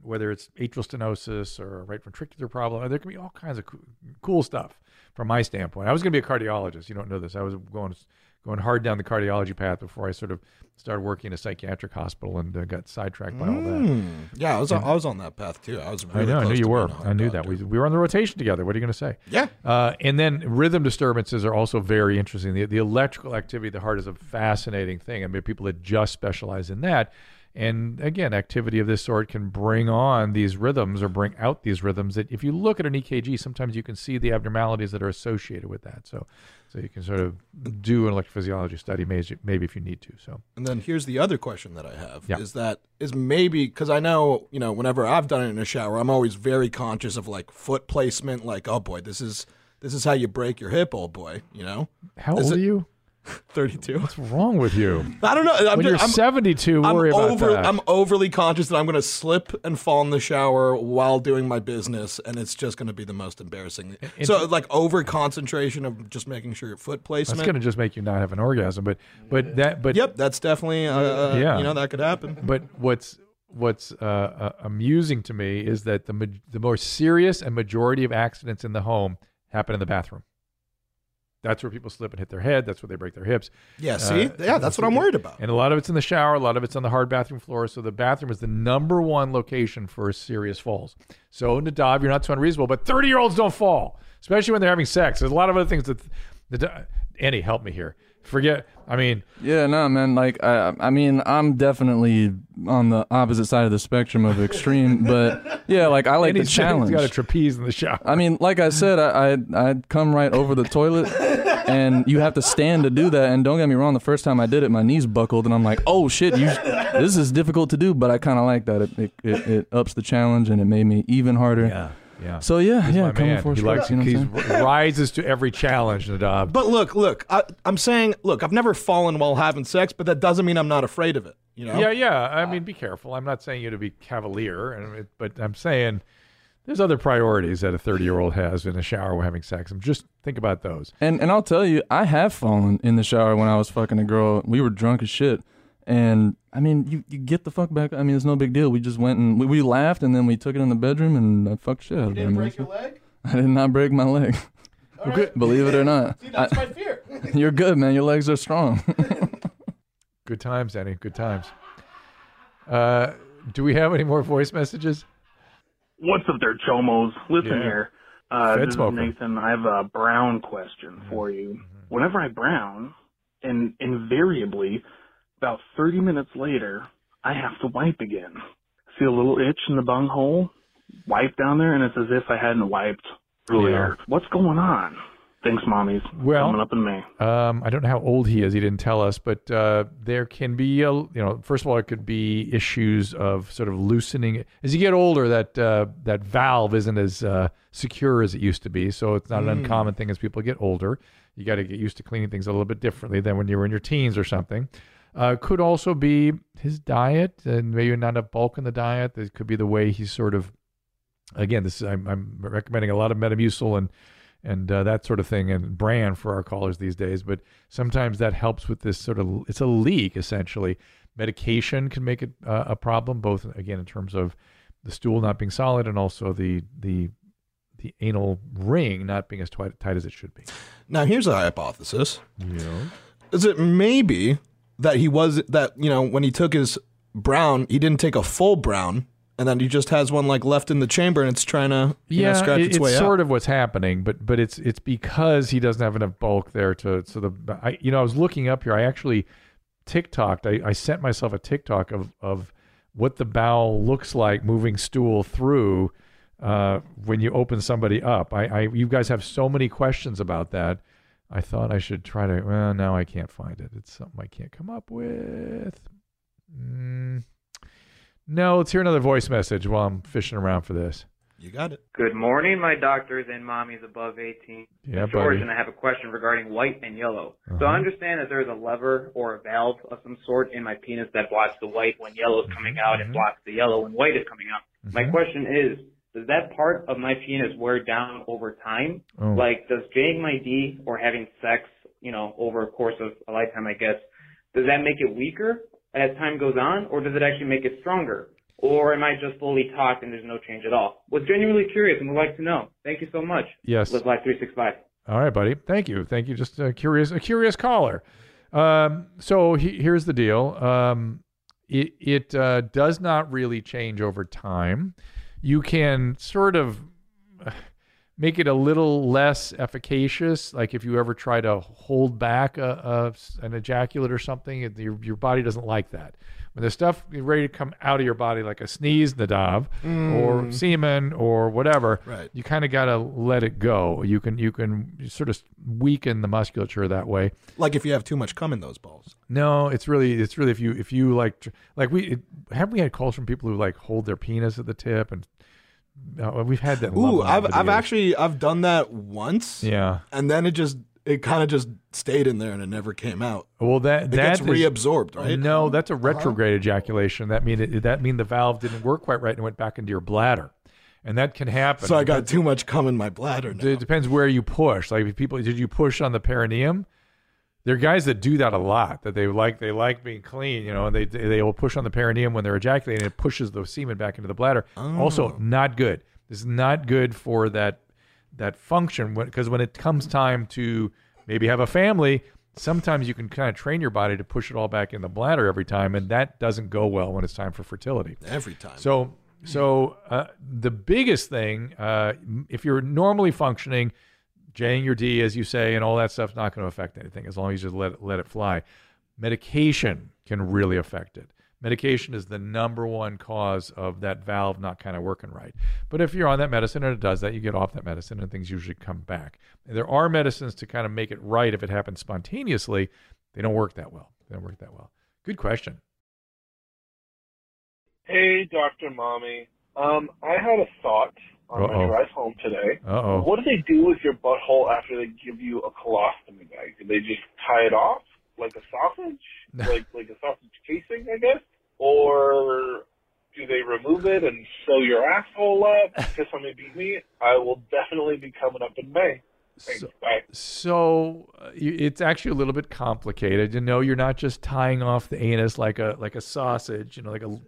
Whether it's atrial stenosis or a right ventricular problem, there can be all kinds of coo- cool stuff from my standpoint. I was going to be a cardiologist. You don't know this. I was going going hard down the cardiology path before I sort of started working in a psychiatric hospital and uh, got sidetracked by all that.
Mm. Yeah, I was
And-
I was on that path too. I was.
I
Really
know. I knew you were.
I
I knew that. We, we were on the rotation together. What are you going to say?
Yeah.
Uh, and then rhythm disturbances are also very interesting. The, the electrical activity of the heart is a fascinating thing. I mean, people that just specialize in that. And again, activity of this sort can bring on these rhythms or bring out these rhythms that if you look at an EKG, sometimes you can see the abnormalities that are associated with that. So, so you can sort of do an electrophysiology study, maybe, maybe if you need to. So,
And then here's the other question that I have
Yeah.
is that is maybe because I know you know whenever I've done it in a shower, I'm always very conscious of like foot placement. Like, oh boy, this is this is how you break your hip, old boy. You know,
how
Is
old
it-
are you?
Thirty-two.
What's wrong with you?
I don't know. I'm
when
just-
you're
I'm-
72,
I'm
worry about
over,
that.
I'm overly conscious that I'm going to slip and fall in the shower while doing my business, and it's just going to be the most embarrassing.
It's-
so, like over concentration of just making sure your foot placement.
That's going to just make you not have an orgasm, but but that but
Yep, that's definitely uh, uh,
Yeah.
You know that could happen.
But what's what's uh, uh, amusing to me is that the ma- the more serious and majority of accidents in the home happen in the bathroom. That's where people slip and hit their head. That's where they break their hips.
Yeah, uh, see? Yeah, that's what I'm worried about.
And a lot of it's in the shower. A lot of it's on the hard bathroom floor. So the bathroom is the number one location for serious falls. So Nadav, you're not too unreasonable, but 30 year olds don't fall, especially when they're having sex. There's a lot of other things that. that Andy, help me here. Forget. I mean,
Yeah, no, man. Like, I, I mean, I'm definitely on the opposite side of the spectrum of extreme, but yeah, like I like the
said he's
challenge.
got a trapeze in the shower.
I mean, like I said, I, I'd, I'd come right over the toilet, and you have to stand to do that. And don't get me wrong, the first time I did it, my knees buckled, and I'm like, oh shit, you, this is difficult to do, but I kind of like that. It, it, it, it ups the challenge, and it made me even harder.
Yeah. Yeah.
So yeah,
He's
yeah, coming for
He
strokes,
likes.
you know what
he rises to every challenge, Nadav.
But look, look, I, I'm saying, look, I've never fallen while having sex, but that doesn't mean I'm not afraid of it. You know?
Yeah, yeah. I mean, be careful. I'm not saying you to be cavalier, but I'm saying there's other priorities that a 30 year old has in the shower when having sex. And just think about those.
And and I'll tell you, I have fallen in the shower when I was fucking a girl. We were drunk as shit. And I mean, you, you get the fuck back. I mean, it's no big deal. We just went and we, we laughed, and then we took it in the bedroom, and I fucked shit out of her. I mean, it's-
leg?
I did not break my leg. Believe it or not.
See, that's
I-
my fear.
You're good, man. Your legs are strong.
Good times, Danny. Good times. Uh, do we have any more voice messages?
What's up there, chomos? Listen
Yeah.
here. Uh,
Fed
this
smoker.
is Nathan. I have a brown question for you. Whenever I brown, and invariably, about 30 minutes later, I have to wipe again. See a little itch in the bung hole? Wipe down there, and it's as if I hadn't wiped earlier. What's going on? Thanks, mommies.
Well,
coming up in May.
Um, I don't know how old he is. He didn't tell us, but uh, there can be a you know. First of all, it could be issues of sort of loosening as you get older. That uh, that valve isn't as uh, secure as it used to be, so it's not an
Mm.
uncommon thing as people get older. You got to get used to cleaning things a little bit differently than when you were in your teens or something. Uh, could also be his diet and maybe not enough bulk in the diet. It could be the way he's sort of again, this is, I'm, I'm recommending a lot of Metamucil and and uh, that sort of thing and brand for our callers these days. But sometimes that helps with this sort of it's a leak essentially. Medication can make it uh, a problem, both again in terms of the stool not being solid and also the the the anal ring not being as tight, tight as it should be.
Now, here's a hypothesis.
Yeah.
Is it maybe that he was that you know when he took his brown, he didn't take a full brown, and then he just has one like left in the chamber, and it's trying to you
yeah,
know, scratch
it-
its
it's
way
sort of what's happening, but but it's it's because he doesn't have enough bulk there to so the I you know I was looking up here. I actually TikToked. I, I sent myself a TikTok of of what the bowel looks like moving stool through uh, when you open somebody up. I, I you guys have so many questions about that. I thought I should try to. Well, now I can't find it. It's something I can't come up with. Mm. No, let's hear another voice message while I'm fishing around for this.
You got it.
Good morning, my doctors and mommies above 18.
Yeah,
George,
buddy.
and I have a question regarding white and yellow. So
Uh-huh.
I understand that there's a lever or a valve of some sort in my penis that blocks the white when yellow is coming out and blocks the yellow when white is coming out. My
Mhm.
question is, does that part of my penis wear down over time?
Oh.
Like, does jaying my D or having sex, you know, over a course of a lifetime, I guess, does that make it weaker as time goes on, or does it actually make it stronger? Or am I just fully talked and there's no change at all? Was genuinely curious and would like to know. Thank you so much.
Yes.
Live Life 365.
All right, buddy. Thank you. Thank you. Just a curious, a curious caller. Um, so he, here's the deal. Um, it it uh, does not really change over time. You can sort of uh, make it a little less efficacious. Like if you ever try to hold back a, a an ejaculate or something, your your body doesn't like that. When the stuff ready to come out of your body, like a sneeze, nadav, or
Mm.
semen, or whatever,
Right.
you kind of got to let it go. You can you can sort of weaken the musculature that way.
Like if you have too much cum in those balls.
No, it's really it's really if you if you like like we it, haven't we had calls from people who like hold their penis at the tip and uh, we've had that.
Ooh, I've I've actually I've done that once.
Yeah.
And then it just it kind of just stayed in there and it never came out.
Well, that
it
that
gets
is-
reabsorbed, right?
No, uh-huh. that's a uh-huh. retrograde ejaculation. That mean it, that mean the valve didn't work quite right and went back into your bladder, and that can happen.
So I got too much cum in my bladder now.
It depends where you push. Like if people, did you push on the perineum? There are guys that do that a lot. That they like they like being clean, you know, and they they will push on the perineum when they're ejaculating. It pushes the semen back into the bladder. Also, oh. not good. This is not good for that that function because when it comes time to maybe have a family, sometimes you can kind of train your body to push it all back in the bladder every time, and that doesn't go well when it's time for fertility.
Every time.
So, so uh, the biggest thing, uh, if you're normally functioning, jaying your D, as you say, and all that stuff's not going to affect anything as long as you just let it, let it fly. Medication can really affect it. Medication is the number one cause of that valve not kind of working right. But if you're on that medicine and it does that, you get off that medicine and things usually come back. And there are medicines to kind of make it right if it happens spontaneously. They don't work that well. They don't work that well. Good question.
Hey, Dr. Mommy. Um, I had a thought on
Uh-oh.
my drive home today.
Uh-oh.
What do they do with your butthole after they give you a colostomy bag? Do they just tie it off like a sausage, like like a sausage casing, I guess, or do they remove it and sew your asshole up? Because somebody beat me. I will definitely be coming up in May. Thanks. Bye.
So uh, it's actually a little bit complicated. You know, you're not just tying off the anus like a like a sausage, you know, like a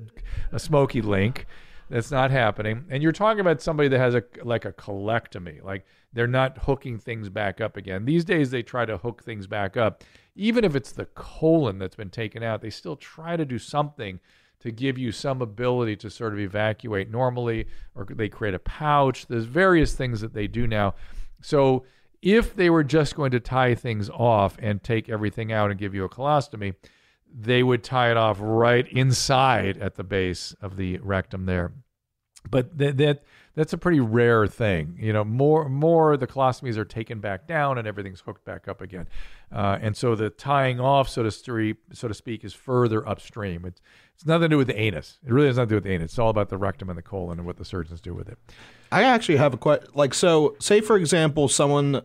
a smoky link. That's not happening. And you're talking about somebody that has a like a colectomy, like they're not hooking things back up again. These days they try to hook things back up. Even if it's the colon that's been taken out, they still try to do something to give you some ability to sort of evacuate normally, or they create a pouch. There's various things that they do now. So if they were just going to tie things off and take everything out and give you a colostomy, they would tie it off right inside at the base of the rectum there. But that, that that's a pretty rare thing. You know, more more the colostomies are taken back down and everything's hooked back up again, uh, and so the tying off, so to speak, so to speak, is further upstream. It's it's nothing to do with the anus. It really has nothing to do with the anus. It's all about the rectum and the colon and what the surgeons do with it.
I actually have a question. Like, so say for example, someone.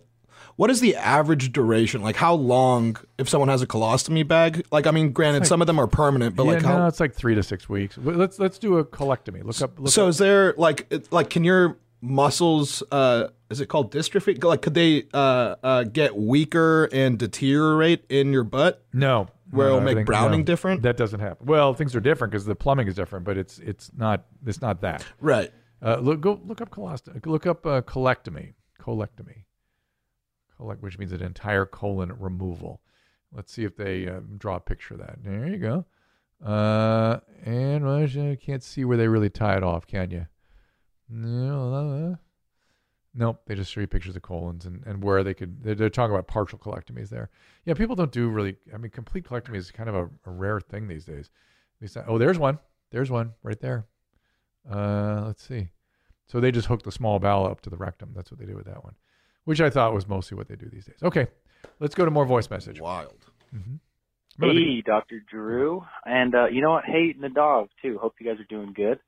What is the average duration? Like, how long if someone has a colostomy bag? Like, I mean, granted,
like-
some of them are permanent, but
yeah,
like, how?
no, it's like three to six weeks. Let's let's do a colectomy. Look up. Look
so
up.
is there like like can your muscles uh is it called dystrophy like could they uh uh get weaker and deteriorate in your butt
No,
where
no,
it'll make browning
no,
different
That doesn't happen. Well, things are different because the plumbing is different, but it's it's not it's not that.
Right.
Uh, look go look up colostomy. Look up uh, colectomy. Colectomy. Which means an entire colon removal. Let's see if they uh, draw a picture of that. There you go. Uh, and well, you can't see where they really tie it off, can you? No. uh, Nope, they just show you pictures of colons and, and where they could. They're, they're talking about partial colectomies there. Yeah, people don't do really. I mean, complete colectomy is kind of a, a rare thing these days. Oh, there's one. There's one right there. Uh, let's see. So they just hook the small bowel up to the rectum. That's what they do with that one, which I thought was mostly what they do these days. Okay, let's go to more voice message.
Wild.
hmm
Hey, Dr. Drew. And uh, you know what? Hey, and the dog, too. Hope you guys are doing good.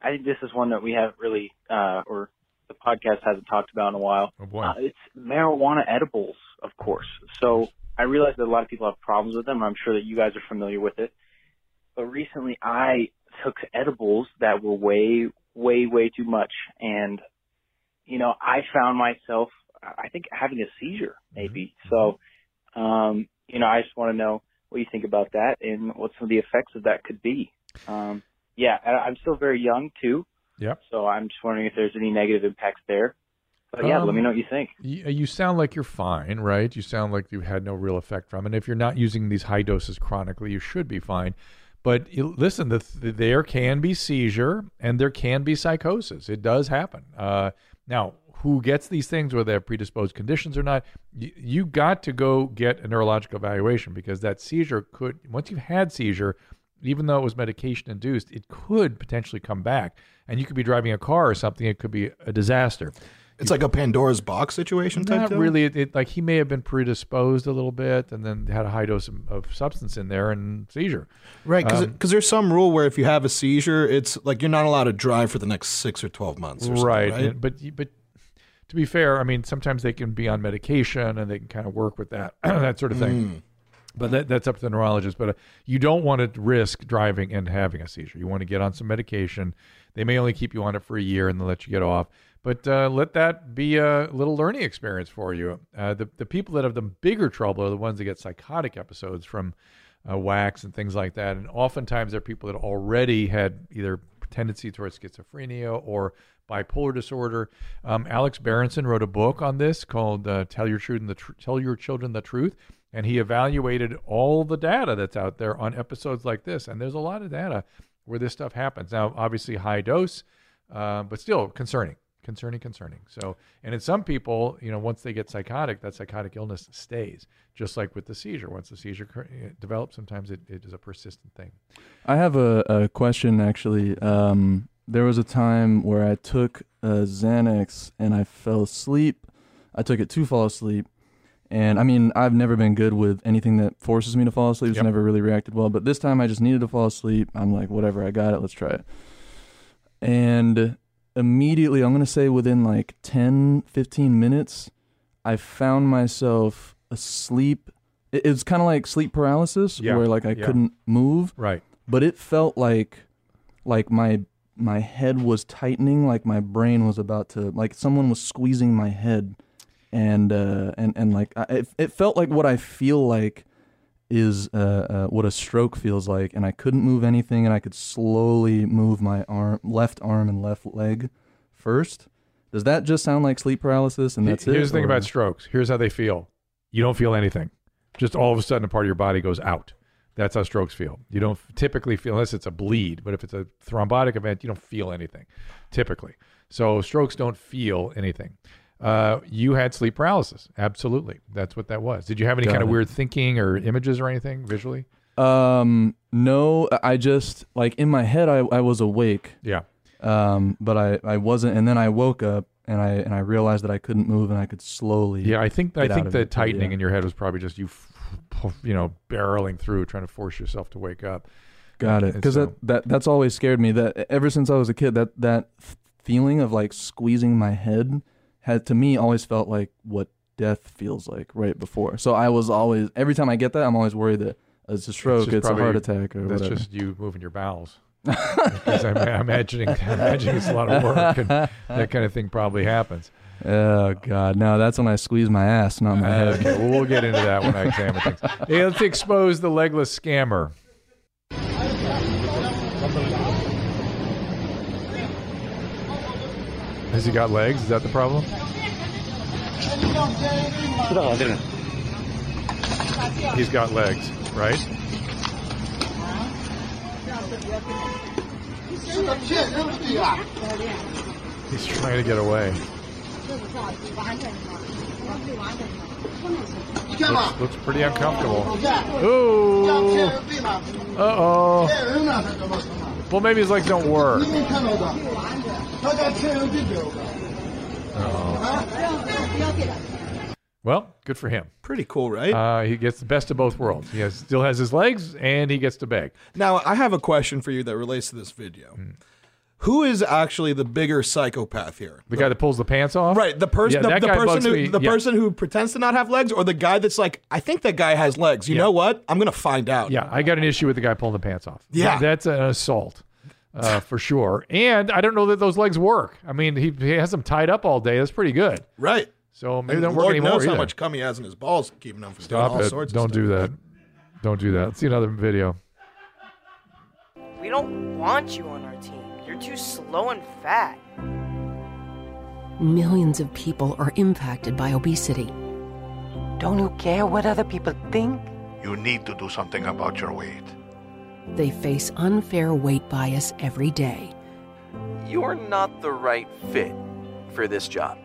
I think this is one that we haven't really, uh, or the podcast hasn't talked about in a while.
Oh, boy.
Uh, it's marijuana edibles, of course. So I realize that a lot of people have problems with them. I'm sure that you guys are familiar with it. But recently I took edibles that were way, way, way too much. And, you know, I found myself, I think, having a seizure, maybe. So, um, you know, I just want to know what you think about that and what some of the effects of that could be. Um, yeah, I'm still very young too,
Yep.
so I'm just wondering if there's any negative impacts there. But yeah, let me
Um,
know what you think.
You, you sound like you're fine, right? You sound like you had no real effect from it. And if you're not using these high doses chronically, you should be fine. But listen, the, there can be seizure and there can be psychosis. It does happen. Uh, now, who gets these things, whether they have predisposed conditions or not, you, you got to go get a neurological evaluation because that seizure could, once you've had seizure, even though it was medication induced, it could potentially come back. And you could be driving a car or something, it could be a disaster.
it's like a pandora's box situation
Not really. It, it, like he may have been predisposed a little bit, and then had a high dose of, of substance in there and seizure.
right because
Um,
there's some rule where if you have a seizure it's like you're not allowed to drive for the next six or 12 months or something,
right.
right
and- but but to be fair, I mean sometimes they can be on medication and they can kind of work with that that sort of thing.
Mm.
But that, that's up to the neurologist. But uh, you don't want to risk driving and having a seizure. You want to get on some medication. They may only keep you on it for a year and then let you get off. But uh, let that be a little learning experience for you. Uh, the the people that have the bigger trouble are the ones that get psychotic episodes from uh, wax and things like that. And oftentimes they're people that already had either tendency towards schizophrenia or bipolar disorder. Um, Alex Berenson wrote a book on this called uh, "Tell Your Children the Tr- Tell Your Children the Truth," and he evaluated all the data that's out there on episodes like this. And there's a lot of data where this stuff happens. Now, obviously, high dose, uh, but still concerning. Concerning, concerning. So, and in some people, you know, once they get psychotic, that psychotic illness stays, just like with the seizure. Once the seizure uh, develops, sometimes it, it is a persistent thing.
I have a, a question actually. Um, there was a time where I took a Xanax and I fell asleep. I took it to fall asleep. And I mean, I've never been good with anything that forces me to fall asleep. It's
Yep.
never really reacted well. But this time I just needed to fall asleep. I'm like, whatever, I got it. Let's try it. And immediately, I'm going to say within like 10, 15 minutes, I found myself asleep. It, it was kind of like sleep paralysis
Yeah,
where like I
yeah.
couldn't move
Right.
but it felt like like my my head was tightening like my brain was about to like someone was squeezing my head and uh and and like I, it, it felt like what i feel like is uh, uh what a stroke feels like and i couldn't move anything and i could slowly move my arm left arm and left leg first does that just sound like sleep paralysis and that's it
Here's the thing
or-
about strokes. Here's how they feel. You don't feel anything. Just all of a sudden, a part of your body goes out. That's how strokes feel. You don't typically feel unless it's a bleed, but if it's a thrombotic event, you don't feel anything, typically. So strokes don't feel anything. Uh, you had sleep paralysis. Absolutely, that's what that was. Did you have any
Got
kind of
it.
weird thinking or images or anything visually?
Um, no, I just like in my head, I I was awake.
Yeah.
Um, but I, I wasn't, and then I woke up and I and I realized that I couldn't move and I could slowly.
Yeah, I think I think the
it,
tightening
yeah.
in your head was probably just you, f- you know, barreling through, trying to force yourself to wake up.
Got it. Because
so-
that, that that's always scared me. That ever since I was a kid, that that feeling of like squeezing my head had to me always felt like what death feels like right before. So I was always every time I get that, I'm always worried that it's a stroke,
just
it's, a heart attack, or
that's
whatever.
just you moving your bowels. Because I'm, I'm imagining, I'm imagining it's a lot of work, and that kind of thing probably happens.
Oh God, no! That's when I squeeze my ass, not my uh, head.
Okay, well, we'll get into that when I examine things. Hey, let's expose the legless scammer. Has he got legs? Is that the problem? He's got legs, right? He's trying to get away. Looks, looks pretty uncomfortable. Ooh. Uh oh. Well, maybe his legs don't work. Well, good for him.
Pretty cool, right?
Uh, he gets the best of both worlds. He has, still has his legs, and he gets to beg.
Now, I have a question for you that relates to this video.
Hmm.
Who is actually the bigger psychopath here?
The guy that pulls the pants off,
Right, the person,
Yeah,
the, the person, who,
me.
the
Yeah.
person who pretends to not have legs, or the guy that's like, I think that guy has legs. You know what? I'm gonna find out.
Yeah, I got an issue with the guy pulling the pants off.
Yeah.
that's an assault uh, for sure. And I don't know that those legs work. I mean, he, he has them tied up all day. That's pretty good.
Right.
So maybe
And
they don't work
Lord
anymore
knows how much cum he has in his balls, keeping them from
Stop
doing all
it!
sorts.
Don't
of
do
stuff.
that. Don't do that. Let's see another video.
We don't want you on our team. You're too slow and fat.
Millions of people are impacted by obesity.
Don't you care what other people think?
You need to do something about your weight.
They face unfair weight bias every day.
You're not the right fit for this job.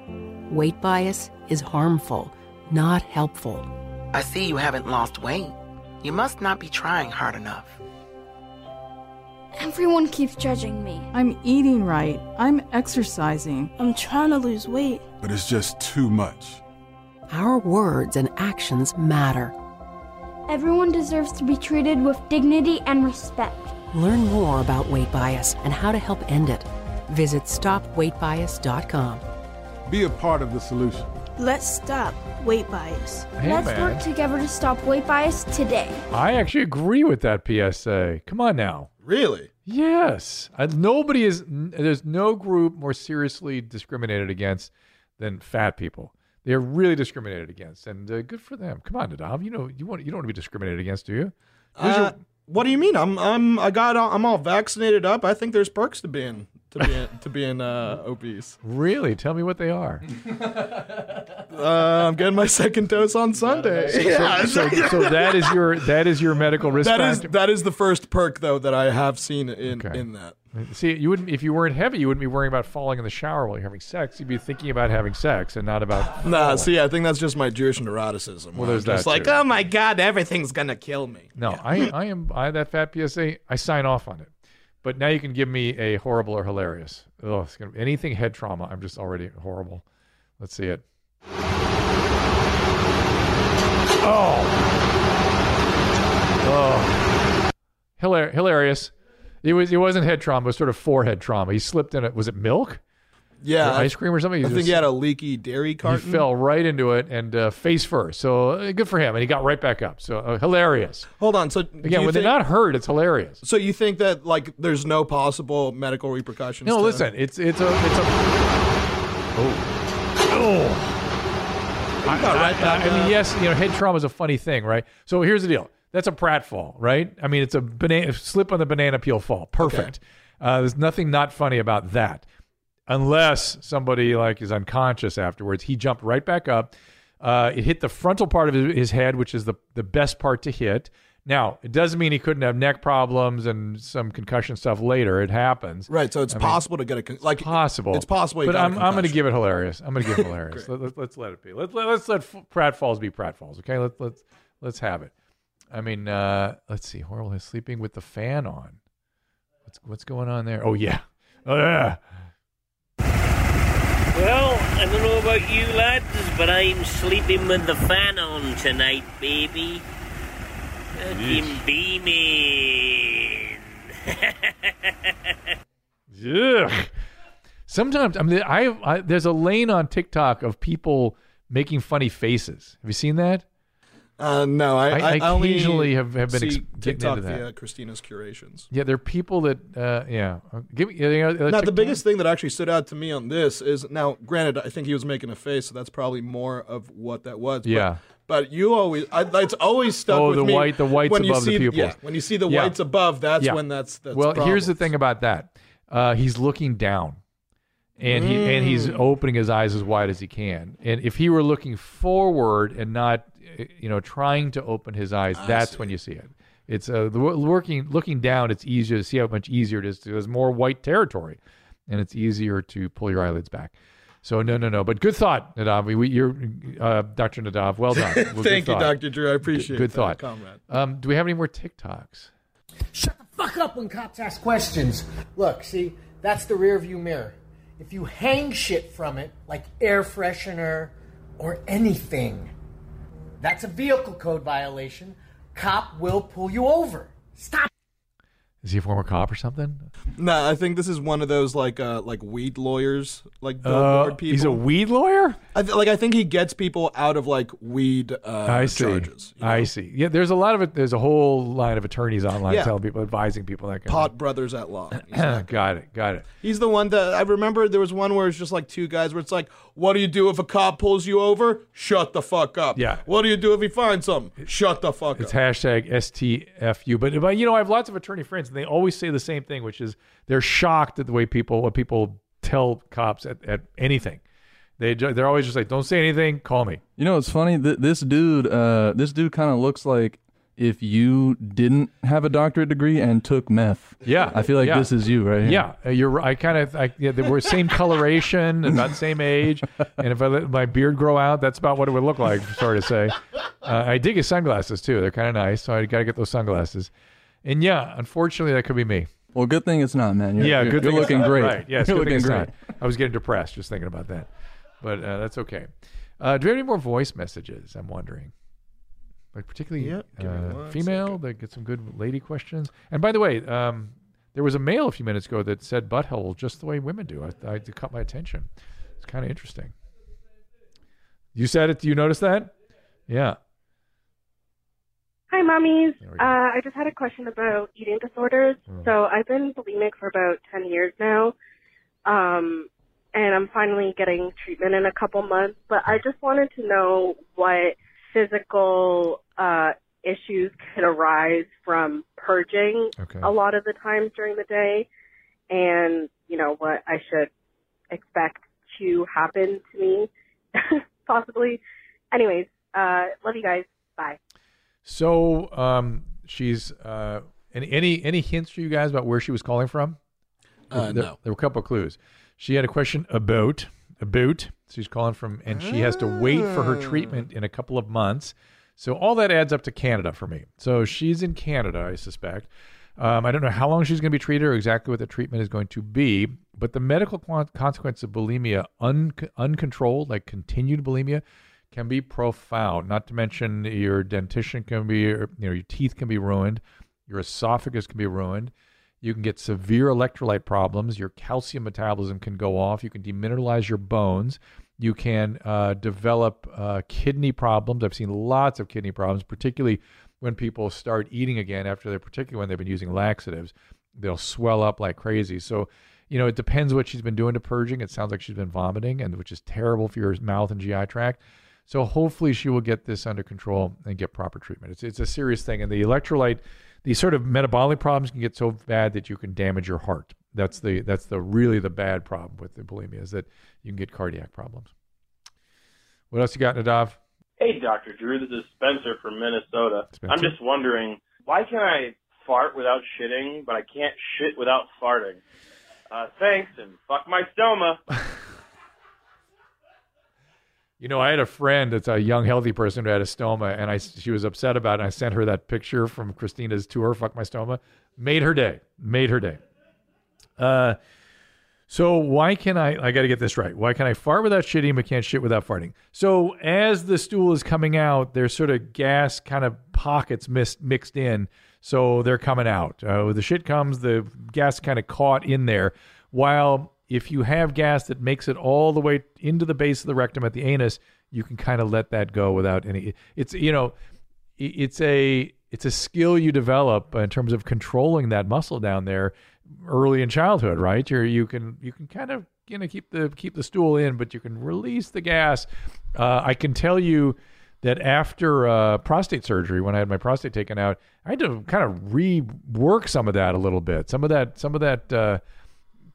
Weight bias is harmful, not helpful.
I see you haven't lost weight. You must not be trying hard enough.
Everyone keeps judging me.
I'm eating right. I'm exercising.
I'm trying to lose weight.
But it's just too much.
Our words and actions matter.
Everyone deserves to be treated with dignity and respect.
Learn more about weight bias and how to help end it. Visit stopweightbias.com.
Be a part of the solution.
Let's stop weight bias.
Hey,
Let's
man.
work together to stop weight bias today.
I actually agree with that PSA. Come on now.
Really?
Yes. I, nobody is. n- There's no group more seriously discriminated against than fat people. They're really discriminated against, and uh, good for them. Come on, Nadav. You know you want you don't want to be discriminated against, do you? Who's your-
Uh, what do you mean? I'm I'm I got I'm all vaccinated up. I think there's perks to being to being to being uh, obese.
really? Tell me what they are.
Uh, I'm getting my second dose on Sunday.
So, so, so that is your that is your medical risk
that is
factor.
that is the first perk though that I have seen in in that.
See, you wouldn't if you weren't heavy, you wouldn't be worrying about falling in the shower while you're having sex. You'd be thinking about having sex and not about.
Nah,
falling.
see, I think that's just my Jewish neuroticism.
Well, there's
I'm just
that
like,
too.
oh my god, everything's gonna kill me.
No, I, I am I that fat PSA. I sign off on it. But now you can give me a horrible or hilarious. Oh, it's gonna, anything head trauma. I'm just already horrible. Let's see it. Oh, oh, Hilar- hilarious. It was it wasn't head trauma. It was sort of forehead trauma. He slipped in it. Was it milk?
Yeah,
ice cream or something.
I
He
think he had a leaky dairy carton.
he
carton.
fell right into it and uh, face first. So uh, good for him, and he got right back up. So uh, hilarious.
Hold on. So do
Again,
you
when they're not hurt, it's hilarious.
So you think that like there's no possible medical repercussions?
No,
to-
listen, it's it's a it's a. Oh, oh. I,
got right
I-
back
I mean, yes, you know, head trauma is a funny thing, right? So here's the deal. That's a pratfall, right? I mean, it's a banana slip on the banana peel fall. Perfect. Uh, there's nothing not funny about that, unless somebody like is unconscious afterwards. He jumped right back up. Uh, it hit the frontal part of his, his head, which is the the best part to hit. Now, it doesn't mean he couldn't have neck problems and some concussion stuff later. It happens.
Right. So it's
I mean,
possible to get a con- like
possible.
It's possible.
but I'm, I'm going to give it hilarious. I'm going to give it hilarious. let, let, let's let it be. Let, let, let's let pratfalls be pratfalls. Okay. Let, let's let's have it. I mean, uh, let's see. Horrible is sleeping with the fan on. What's what's going on there? Oh yeah. Oh yeah.
Well, I don't know about you lads, but I'm sleeping with the fan on tonight, baby. Fucking beaming.
Ugh. Sometimes I mean, I, I there's a lane on TikTok of people making funny faces. Have you seen that?
Uh, no, I,
I- I
only
occasionally have- have been
see
ex-
TikTok
into that.
via Christina's curations.
Yeah, there are people that uh, yeah. Uh, Give me. You know,
now, the biggest thing that actually stood out to me on this is now, granted, I think he was making a face, so that's probably more of what that was. but-
Yeah.
But you always, I, it's always stuck
Oh,
with
the
me.
white- the whites
when you
above the
see,
pupils.
Yeah, when you see the
Yeah.
whites above, that's
Yeah.
when that's, that's
well.
a
Here's the thing about that. Uh, he's looking down, and he and he's
Mm.
opening his eyes as wide as he can. And if he were looking forward and not, you know, trying to open his eyes, that's when you see it. It's uh, the working looking down. It's easier to see how much easier it is. To, there's more white territory, and it's easier to pull your eyelids back. So no, no, no. But good thought, Nadav. We, we, you're uh, Dr. Nadav. Well done. Well,
Thank you. Dr. Drew. I appreciate it
Good
that,
thought,
comrade.
Um, do we have any more TikToks?
Shut the fuck up when cops ask questions. Look, see, that's the rear view mirror. If you hang shit from it, like air freshener or anything, that's a vehicle code violation. Cop will pull you over. Stop.
Is he a former cop or something?
No, I think this is one of those like uh like weed lawyers, like
Uh,
billboard people.
he's a weed lawyer.
I th- like I think he gets people out of like weed uh,
I see.
charges.
I see. Yeah, there's a lot of it. There's a whole line of attorneys online
Yeah.
telling people, advising people that kind
Pot brothers at law.
of. got it. Got it.
He's the one that I remember. There was one where it's just like two guys where it's like, "What do you do if a cop pulls you over? Shut the fuck up."
Yeah.
What do you do if he finds something? Shut the fuck
It's
up.
It's hashtag STFU. But, but you know, I have lots of attorney friends, and they always say the same thing, which is they're shocked at the way people, what people tell cops at, at anything. They they're always just like, "Don't say anything. Call me."
You know, it's funny. Th- this dude, uh, this dude kind of looks like if you didn't have a doctorate degree and took meth.
Yeah,
I feel like
yeah.
this is you right here.
Yeah, uh, you're. I kind of. I, yeah, we're same coloration, about the same age, and if I let my beard grow out, that's about what it would look like. Sorry to say. Uh, I dig his sunglasses too. They're kind of nice, so I got to get those sunglasses. And yeah, unfortunately, that could be me.
Well, good thing it's not, man. You're,
yeah,
you're,
good
You're
thing it's
looking
not.
great.
Right. Yes,
you're
good thing
looking
it's
great.
not. I was getting depressed just thinking about that, but uh, that's okay. Uh, do we have any more voice messages? I'm wondering. Like particularly
Yep,
uh,
one
female, they get some good lady questions. And by the way, um, there was a mail a few minutes ago that said butthole just the way women do. I, I it caught my attention. It's kind of interesting. You said it. Do you notice that? Yeah.
Hi, mommies. Uh. I just had a question about eating disorders.
Mm.
So I've been bulimic for about 10 years now. Um, and I'm finally getting treatment in a couple months. But I just wanted to know what physical uh, issues could arise from purging
Okay.
a lot of the times during the day and, you know, what I should expect to happen to me, possibly. Anyways, uh, love you guys. Bye.
So um, she's uh, any any any hints for you guys about where she was calling from?
Uh,
there,
no.
There were a couple of clues. She had a question about a boot. She's calling from, and she has to wait for her treatment in a couple of months. So all that adds up to Canada for me. So she's in Canada, I suspect. Um, I don't know how long she's going to be treated or exactly what the treatment is going to be, but the medical con- consequence of bulimia, un- uncontrolled, like continued bulimia, can be profound. Not to mention your dentition can be, you know, your teeth can be ruined, your esophagus can be ruined. You can get severe electrolyte problems. Your calcium metabolism can go off. You can demineralize your bones. You can uh, develop uh, kidney problems. I've seen lots of kidney problems, particularly when people start eating again after they're, particularly when they've been using laxatives. They'll swell up like crazy. So, you know, it depends what she's been doing to purging. It sounds like she's been vomiting, and which is terrible for your mouth and GI tract. So hopefully she will get this under control and get proper treatment. It's it's a serious thing, and the electrolyte, these sort of metabolic problems can get so bad that you can damage your heart. That's the that's the really the bad problem with the bulimia is that you can get cardiac problems. What else you got, Nadav?
Hey, Dr. Drew, this is Spencer from Minnesota.
Spencer.
I'm just wondering, why can I fart without shitting, but I can't shit without farting? Uh, thanks, and fuck my stoma.
You know, I had a friend that's a young, healthy person who had a stoma, and I she was upset about it. And I sent her that picture from Christina's tour, "Fuck My Stoma." Made her day. Made her day. Uh, So why can I? I got to get this right. Why can I fart without shitting but can't shit without farting? So as the stool is coming out, there's sort of gas kind of pockets mis- mixed in, so they're coming out. Uh, the shit comes, the gas kind of caught in there. While if you have gas that makes it all the way into the base of the rectum at the anus, you can kind of let that go without any. It's you know, it's a it's a skill you develop in terms of controlling that muscle down there early in childhood, right? You're you can you can kind of you know keep the keep the stool in, but you can release the gas. Uh, I can tell you that after uh, prostate surgery, when I had my prostate taken out, I had to kind of rework some of that a little bit. Some of that some of that uh,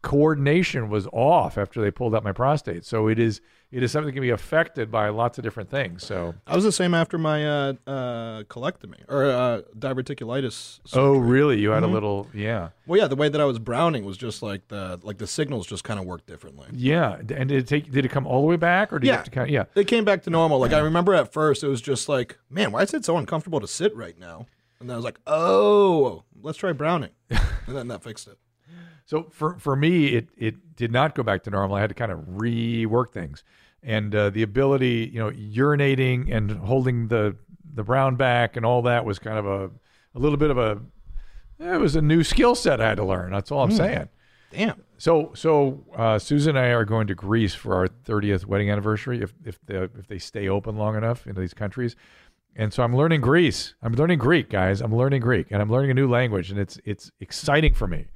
coordination was off after they pulled out my prostate. So it is it is something that can be affected by lots of different things. So
I was the same after my uh, uh, colectomy or uh, diverticulitis.
oh really? You had a
Mhm.
little yeah.
Well, yeah, the way that I was browning was just like the like the signals just kind of worked differently.
Yeah, and did it take? Did it come all the way back, or did you have to kind of? Yeah,
It came back to normal. Like I remember at first, it was just like, man, why is it so uncomfortable to sit right now? And then I was like, oh, let's try browning, and then that fixed it.
So for for me, it it did not go back to normal. I had to kind of rework things, and uh, the ability, you know, urinating and holding the the brown back and all that was kind of a a little bit of a it was a new skill set I had to learn. That's all I'm
Hmm.
saying.
Damn.
So so uh, Susan and I are going to Greece for our 30th wedding anniversary if if the if they stay open long enough in these countries. And so I'm learning Greece. I'm learning Greek, guys. I'm learning Greek and I'm learning a new language and it's it's exciting for me.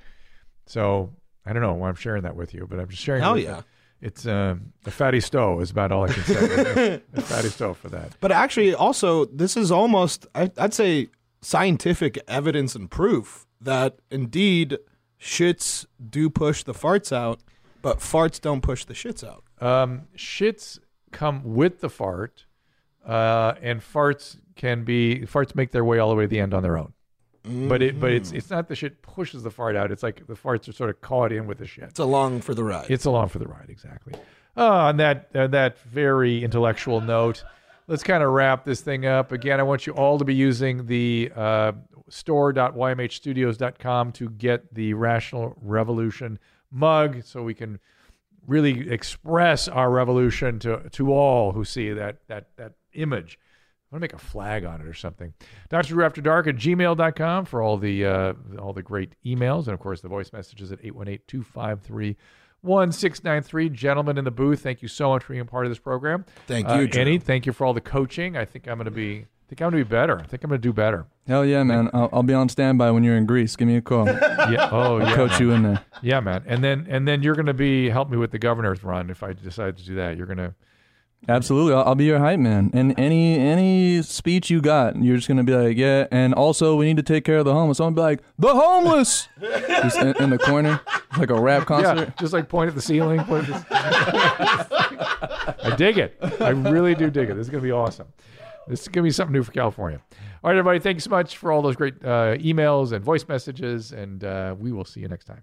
So I don't know why I'm sharing that with you, but I'm just sharing.
Hell yeah.
you. It's um, a fatty stow is about all I can say. a fatty stow for that.
But actually, also, this is almost, I, I'd say, scientific evidence and proof that indeed shits do push the farts out, but farts don't push the shits out.
Um, shits come with the fart, uh, and farts can be farts make their way all the way to the end on their own. But it but it's
Mhm.
it's not the shit pushes the fart out. It's like the farts are sort of caught in with the shit.
It's along for the ride.
It's along for the ride, exactly. Uh, on that on that very intellectual note, let's kind of wrap this thing up. Again, I want you all to be using the uh, store.ymhstudios.com to get the Rational Revolution mug, so we can really express our revolution to to all who see that that that image. I want to make a flag on it or something. Dr. Drew After Dark at gmail.com for all the uh, all the great emails and of course the voice messages at 818-253-1693. Gentlemen in the booth, thank you so much for being part of this program.
Thank
Uh,
you, Drew.
Enny, thank you for all the coaching. I think I'm gonna be I think I'm gonna be better. I think I'm gonna do better.
Hell yeah, man! I'll, I'll be on standby when you're in Greece. Give me a call.
Yeah. Oh,
I'll
yeah.
coach
man.
you in there.
Yeah, man. And then and then you're gonna be help me with the governor's run if I decide to do that. You're gonna
Absolutely, I'll, I'll be your hype man. And any any speech you got, you're just gonna be like, yeah. And also, we need to take care of the homeless. I'm gonna be like, the homeless, just in, in the corner, like a rap concert.
Yeah, just like point at the ceiling. Point at the... I dig it. I really do dig it. This is going to be awesome. This is going to be something new for California. All right, everybody. thanks so much for all those great uh, emails and voice messages, and uh, we will see you next time.